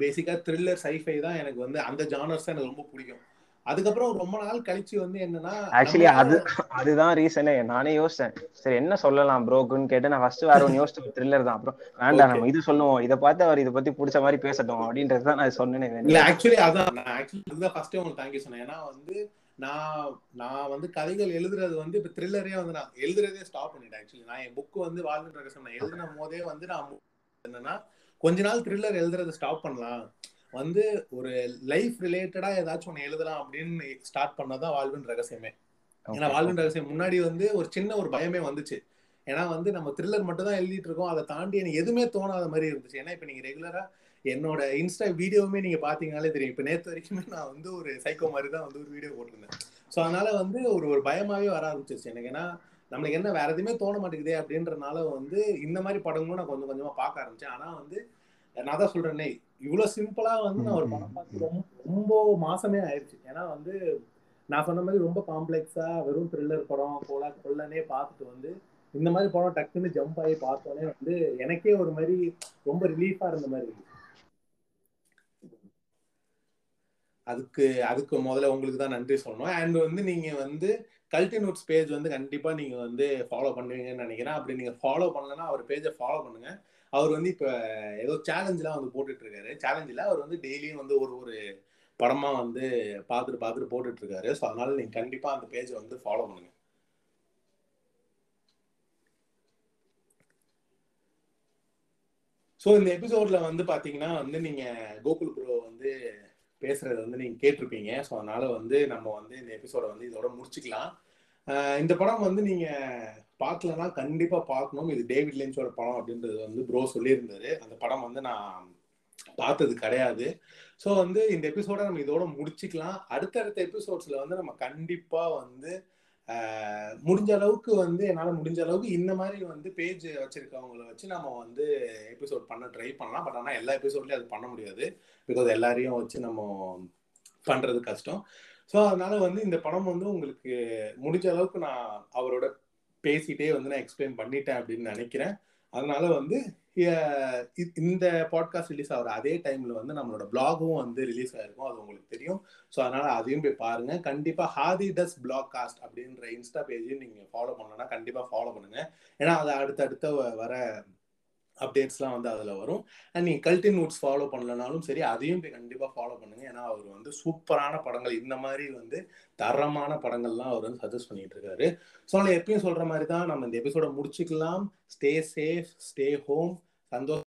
பேசிக்கா த்ரில்லர் சைஃபை தான் எனக்கு வந்து அந்த ஜானர்ஸ் எனக்கு ரொம்ப பிடிக்கும். அதுக்கப்புறம் ரொம்ப நாள் கழிச்சு வந்து என்னன்னா ஆக்சுவலி அது அதுதான் ரீசனே நானே யோசிச்சேன். சரி என்ன சொல்லலாம் ப்ரோக்குன்னு கேட்டு நான் ஃபர்ஸ்ட் வேற ஒன்று யோசிச்சு த்ரில்லர் தான். அப்புறம் வேண்டாம் நம்ம இது சொல்லுவோம். இதை பார்த்து அவர் இதை பத்தி பிடிச்ச மாதிரி பேசட்டும் அப்படின்றது தான் நான் சொன்னேனே. இல்ல ஆக்சுவலி அதான். நான் ஆக்சுவலி அதுதான் ஃபர்ஸ்டே உங்களுக்கு தேங்க்யூ சொன்னேன். ஏன்னா வந்து நான் நான் வந்து கதைகள் எழுதுறது வந்து இப்ப த்ரில்லரே வந்து நான் எழுதுறதே ஸ்டாப் பண்ணிட்டேன் ஆக்சுவலி நான் என் புக் வந்து வாழ்வின் ரகசியம் நான் எழுதின போதே வந்து நான் என்னன்னா கொஞ்ச நாள் த்ரில்லர் எழுதுறதை ஸ்டாப் பண்ணலாம். வந்து ஒரு லைஃப் ரிலேட்டடா ஏதாச்சும் ஒன்று எழுதலாம் அப்படின்னு ஸ்டார்ட் பண்ணதான் வாழ்வின் ரகசியமே. ஏன்னா வாழ்வின் ரகசியம் முன்னாடி வந்து ஒரு சின்ன ஒரு பயமே வந்துச்சு. ஏன்னா வந்து நம்ம த்ரில்லர் மட்டும் தான் எழுதிட்டு இருக்கோம். அதை தாண்டி எனக்கு எதுவுமே தோணாத மாதிரி இருந்துச்சு. ஏன்னா இப்ப நீங்க ரெகுலரா என்னோட இன்ஸ்டா வீடியோவுமே நீங்க பாத்தீங்கனாலே தெரியும். இப்ப நேத்து வரைக்குமே நான் வந்து ஒரு சைக்கோ மாதிரி தான் வந்து ஒரு வீடியோ போட்டிருந்தேன். ஸோ அதனால வந்து ஒரு ஒரு பயமாவே வர ஆரம்பிச்சிருச்சு. எனக்கு ஏன்னா நம்மளுக்கு என்ன வேற எதுவுமே தோண மாட்டேங்குதே அப்படின்றனால வந்து இந்த மாதிரி படங்களும் நான் கொஞ்சம் கொஞ்சமா பார்க்க ஆரம்பிச்சேன். ஆனா வந்து நான் தான் சொல்றேனே இவ்வளவு சிம்பிளா வந்து நான் ஒரு படம் பார்த்து ரொம்ப ரொம்ப மாசமே ஆயிடுச்சு ஏன்னா வந்து நான் சொன்ன மாதிரி ரொம்ப காம்ப்ளெக்ஸா வெறும் த்ரில்லர் படம் போல கொள்ளனே பார்த்துட்டு வந்து இந்த மாதிரி படம் டக்குன்னு ஜம்ப் ஆகி பார்த்தோன்னே வந்து எனக்கே ஒரு மாதிரி ரொம்ப ரிலீஃபா இருந்த மாதிரி இருக்கு அதுக்கு அதுக்கு முதல்ல உங்களுக்கு தான் நன்றி சொல்லணும். அண்ட் வந்து நீங்க வந்து கல்டினூட்ஸ் பேஜ் வந்து கண்டிப்பா நீங்க வந்து ஃபாலோ பண்ணுவீங்கன்னு நினைக்கிறேன். அப்படி நீங்க ஃபாலோ பண்ணலன்னா அவர் பேஜை ஃபாலோ பண்ணுங்க. அவர் வந்து இப்ப ஏதோ சேலஞ்செலாம் வந்து போட்டுட்டு இருக்காரு சேலஞ்சில் அவர் வந்து டெய்லியும் வந்து ஒரு ஒரு படமா வந்து பார்த்துட்டு பார்த்துட்டு போட்டுட்டு இருக்காரு ஸோ அதனால நீங்க கண்டிப்பா அந்த பேஜை வந்து ஃபாலோ பண்ணுங்க. ஸோ இந்த எபிசோட்ல வந்து பாத்தீங்கன்னா வந்து நீங்க கோகுல் ப்ரோ வந்து பேசுறது வந்து நீங்க கேட்டிருப்பீங்க. ஸோ அதனால வந்து நம்ம வந்து இந்த எபிசோட வந்து இதோட முடிச்சுக்கலாம். இந்த படம் வந்து நீங்க பார்க்கலன்னா கண்டிப்பா பார்க்கணும். இது டேவிட் லென்ஸோட படம் அப்படின்றது வந்து ப்ரோ சொல்லியிருந்தாரு. அந்த படம் வந்து நான் பார்த்தது கிடையாது. ஸோ வந்து இந்த எபிசோட நம்ம இதோட முடிச்சுக்கலாம். அடுத்தடுத்த எபிசோட்ஸ்ல வந்து நம்ம கண்டிப்பா வந்து முடிஞ்ச அளவுக்கு வந்து என்னால் முடிஞ்ச அளவுக்கு இந்த மாதிரி வந்து பேஜ் வச்சிருக்கவங்கள வச்சு நம்ம வந்து எபிசோட் பண்ண ட்ரை பண்ணலாம். பட் ஆனால் எல்லா எபிசோட்லேயும் அது பண்ண முடியாது. பிகாஸ் எல்லாரையும் வச்சு நம்ம பண்ணுறது கஷ்டம். ஸோ அதனால வந்து இந்த படம் வந்து உங்களுக்கு முடிஞ்ச அளவுக்கு நான் அவரோட பேசிட்டே வந்து நான் எக்ஸ்பிளைன் பண்ணிட்டேன் அப்படின்னு நினைக்கிறேன். அதனால வந்து இந்த பாட்காஸ்ட் ரிலீஸ் ஆகிற அதே டைம்ல வந்து நம்மளோட பிளாகும் வந்து ரிலீஸ் ஆயிருக்கும். அது உங்களுக்கு தெரியும். ஸோ அதனால அதையும் போய் பாருங்க. கண்டிப்பா ஹாதி டஸ் பிளாக் காஸ்ட் அப்படின்ற இன்ஸ்டா பேஜையும் நீங்க ஃபாலோ பண்ணலன்னா கண்டிப்பா ஃபாலோ பண்ணுங்க. ஏன்னா அது அடுத்தடுத்த வர அப்டேட்ஸ்லாம் வந்து அதில் வரும். அண்ட் நீங்கள் கல்டின் நோட்ஸ் ஃபாலோ பண்ணலனாலும் சரி அதையும் போய் கண்டிப்பாக ஃபாலோ பண்ணுங்கள் ஏன்னா அவர் வந்து சூப்பரான படங்கள் இந்த மாதிரி வந்து தரமான படங்கள்லாம் அவர் வந்து சஜஸ்ட் பண்ணிட்டு இருக்காரு. ஸோ நான் எப்பயும் சொல்கிற மாதிரி தான் நம்ம இந்த எபிசோட முடிச்சுக்கலாம். ஸ்டே சேஃப் ஸ்டே ஹோம் சந்தோஷம்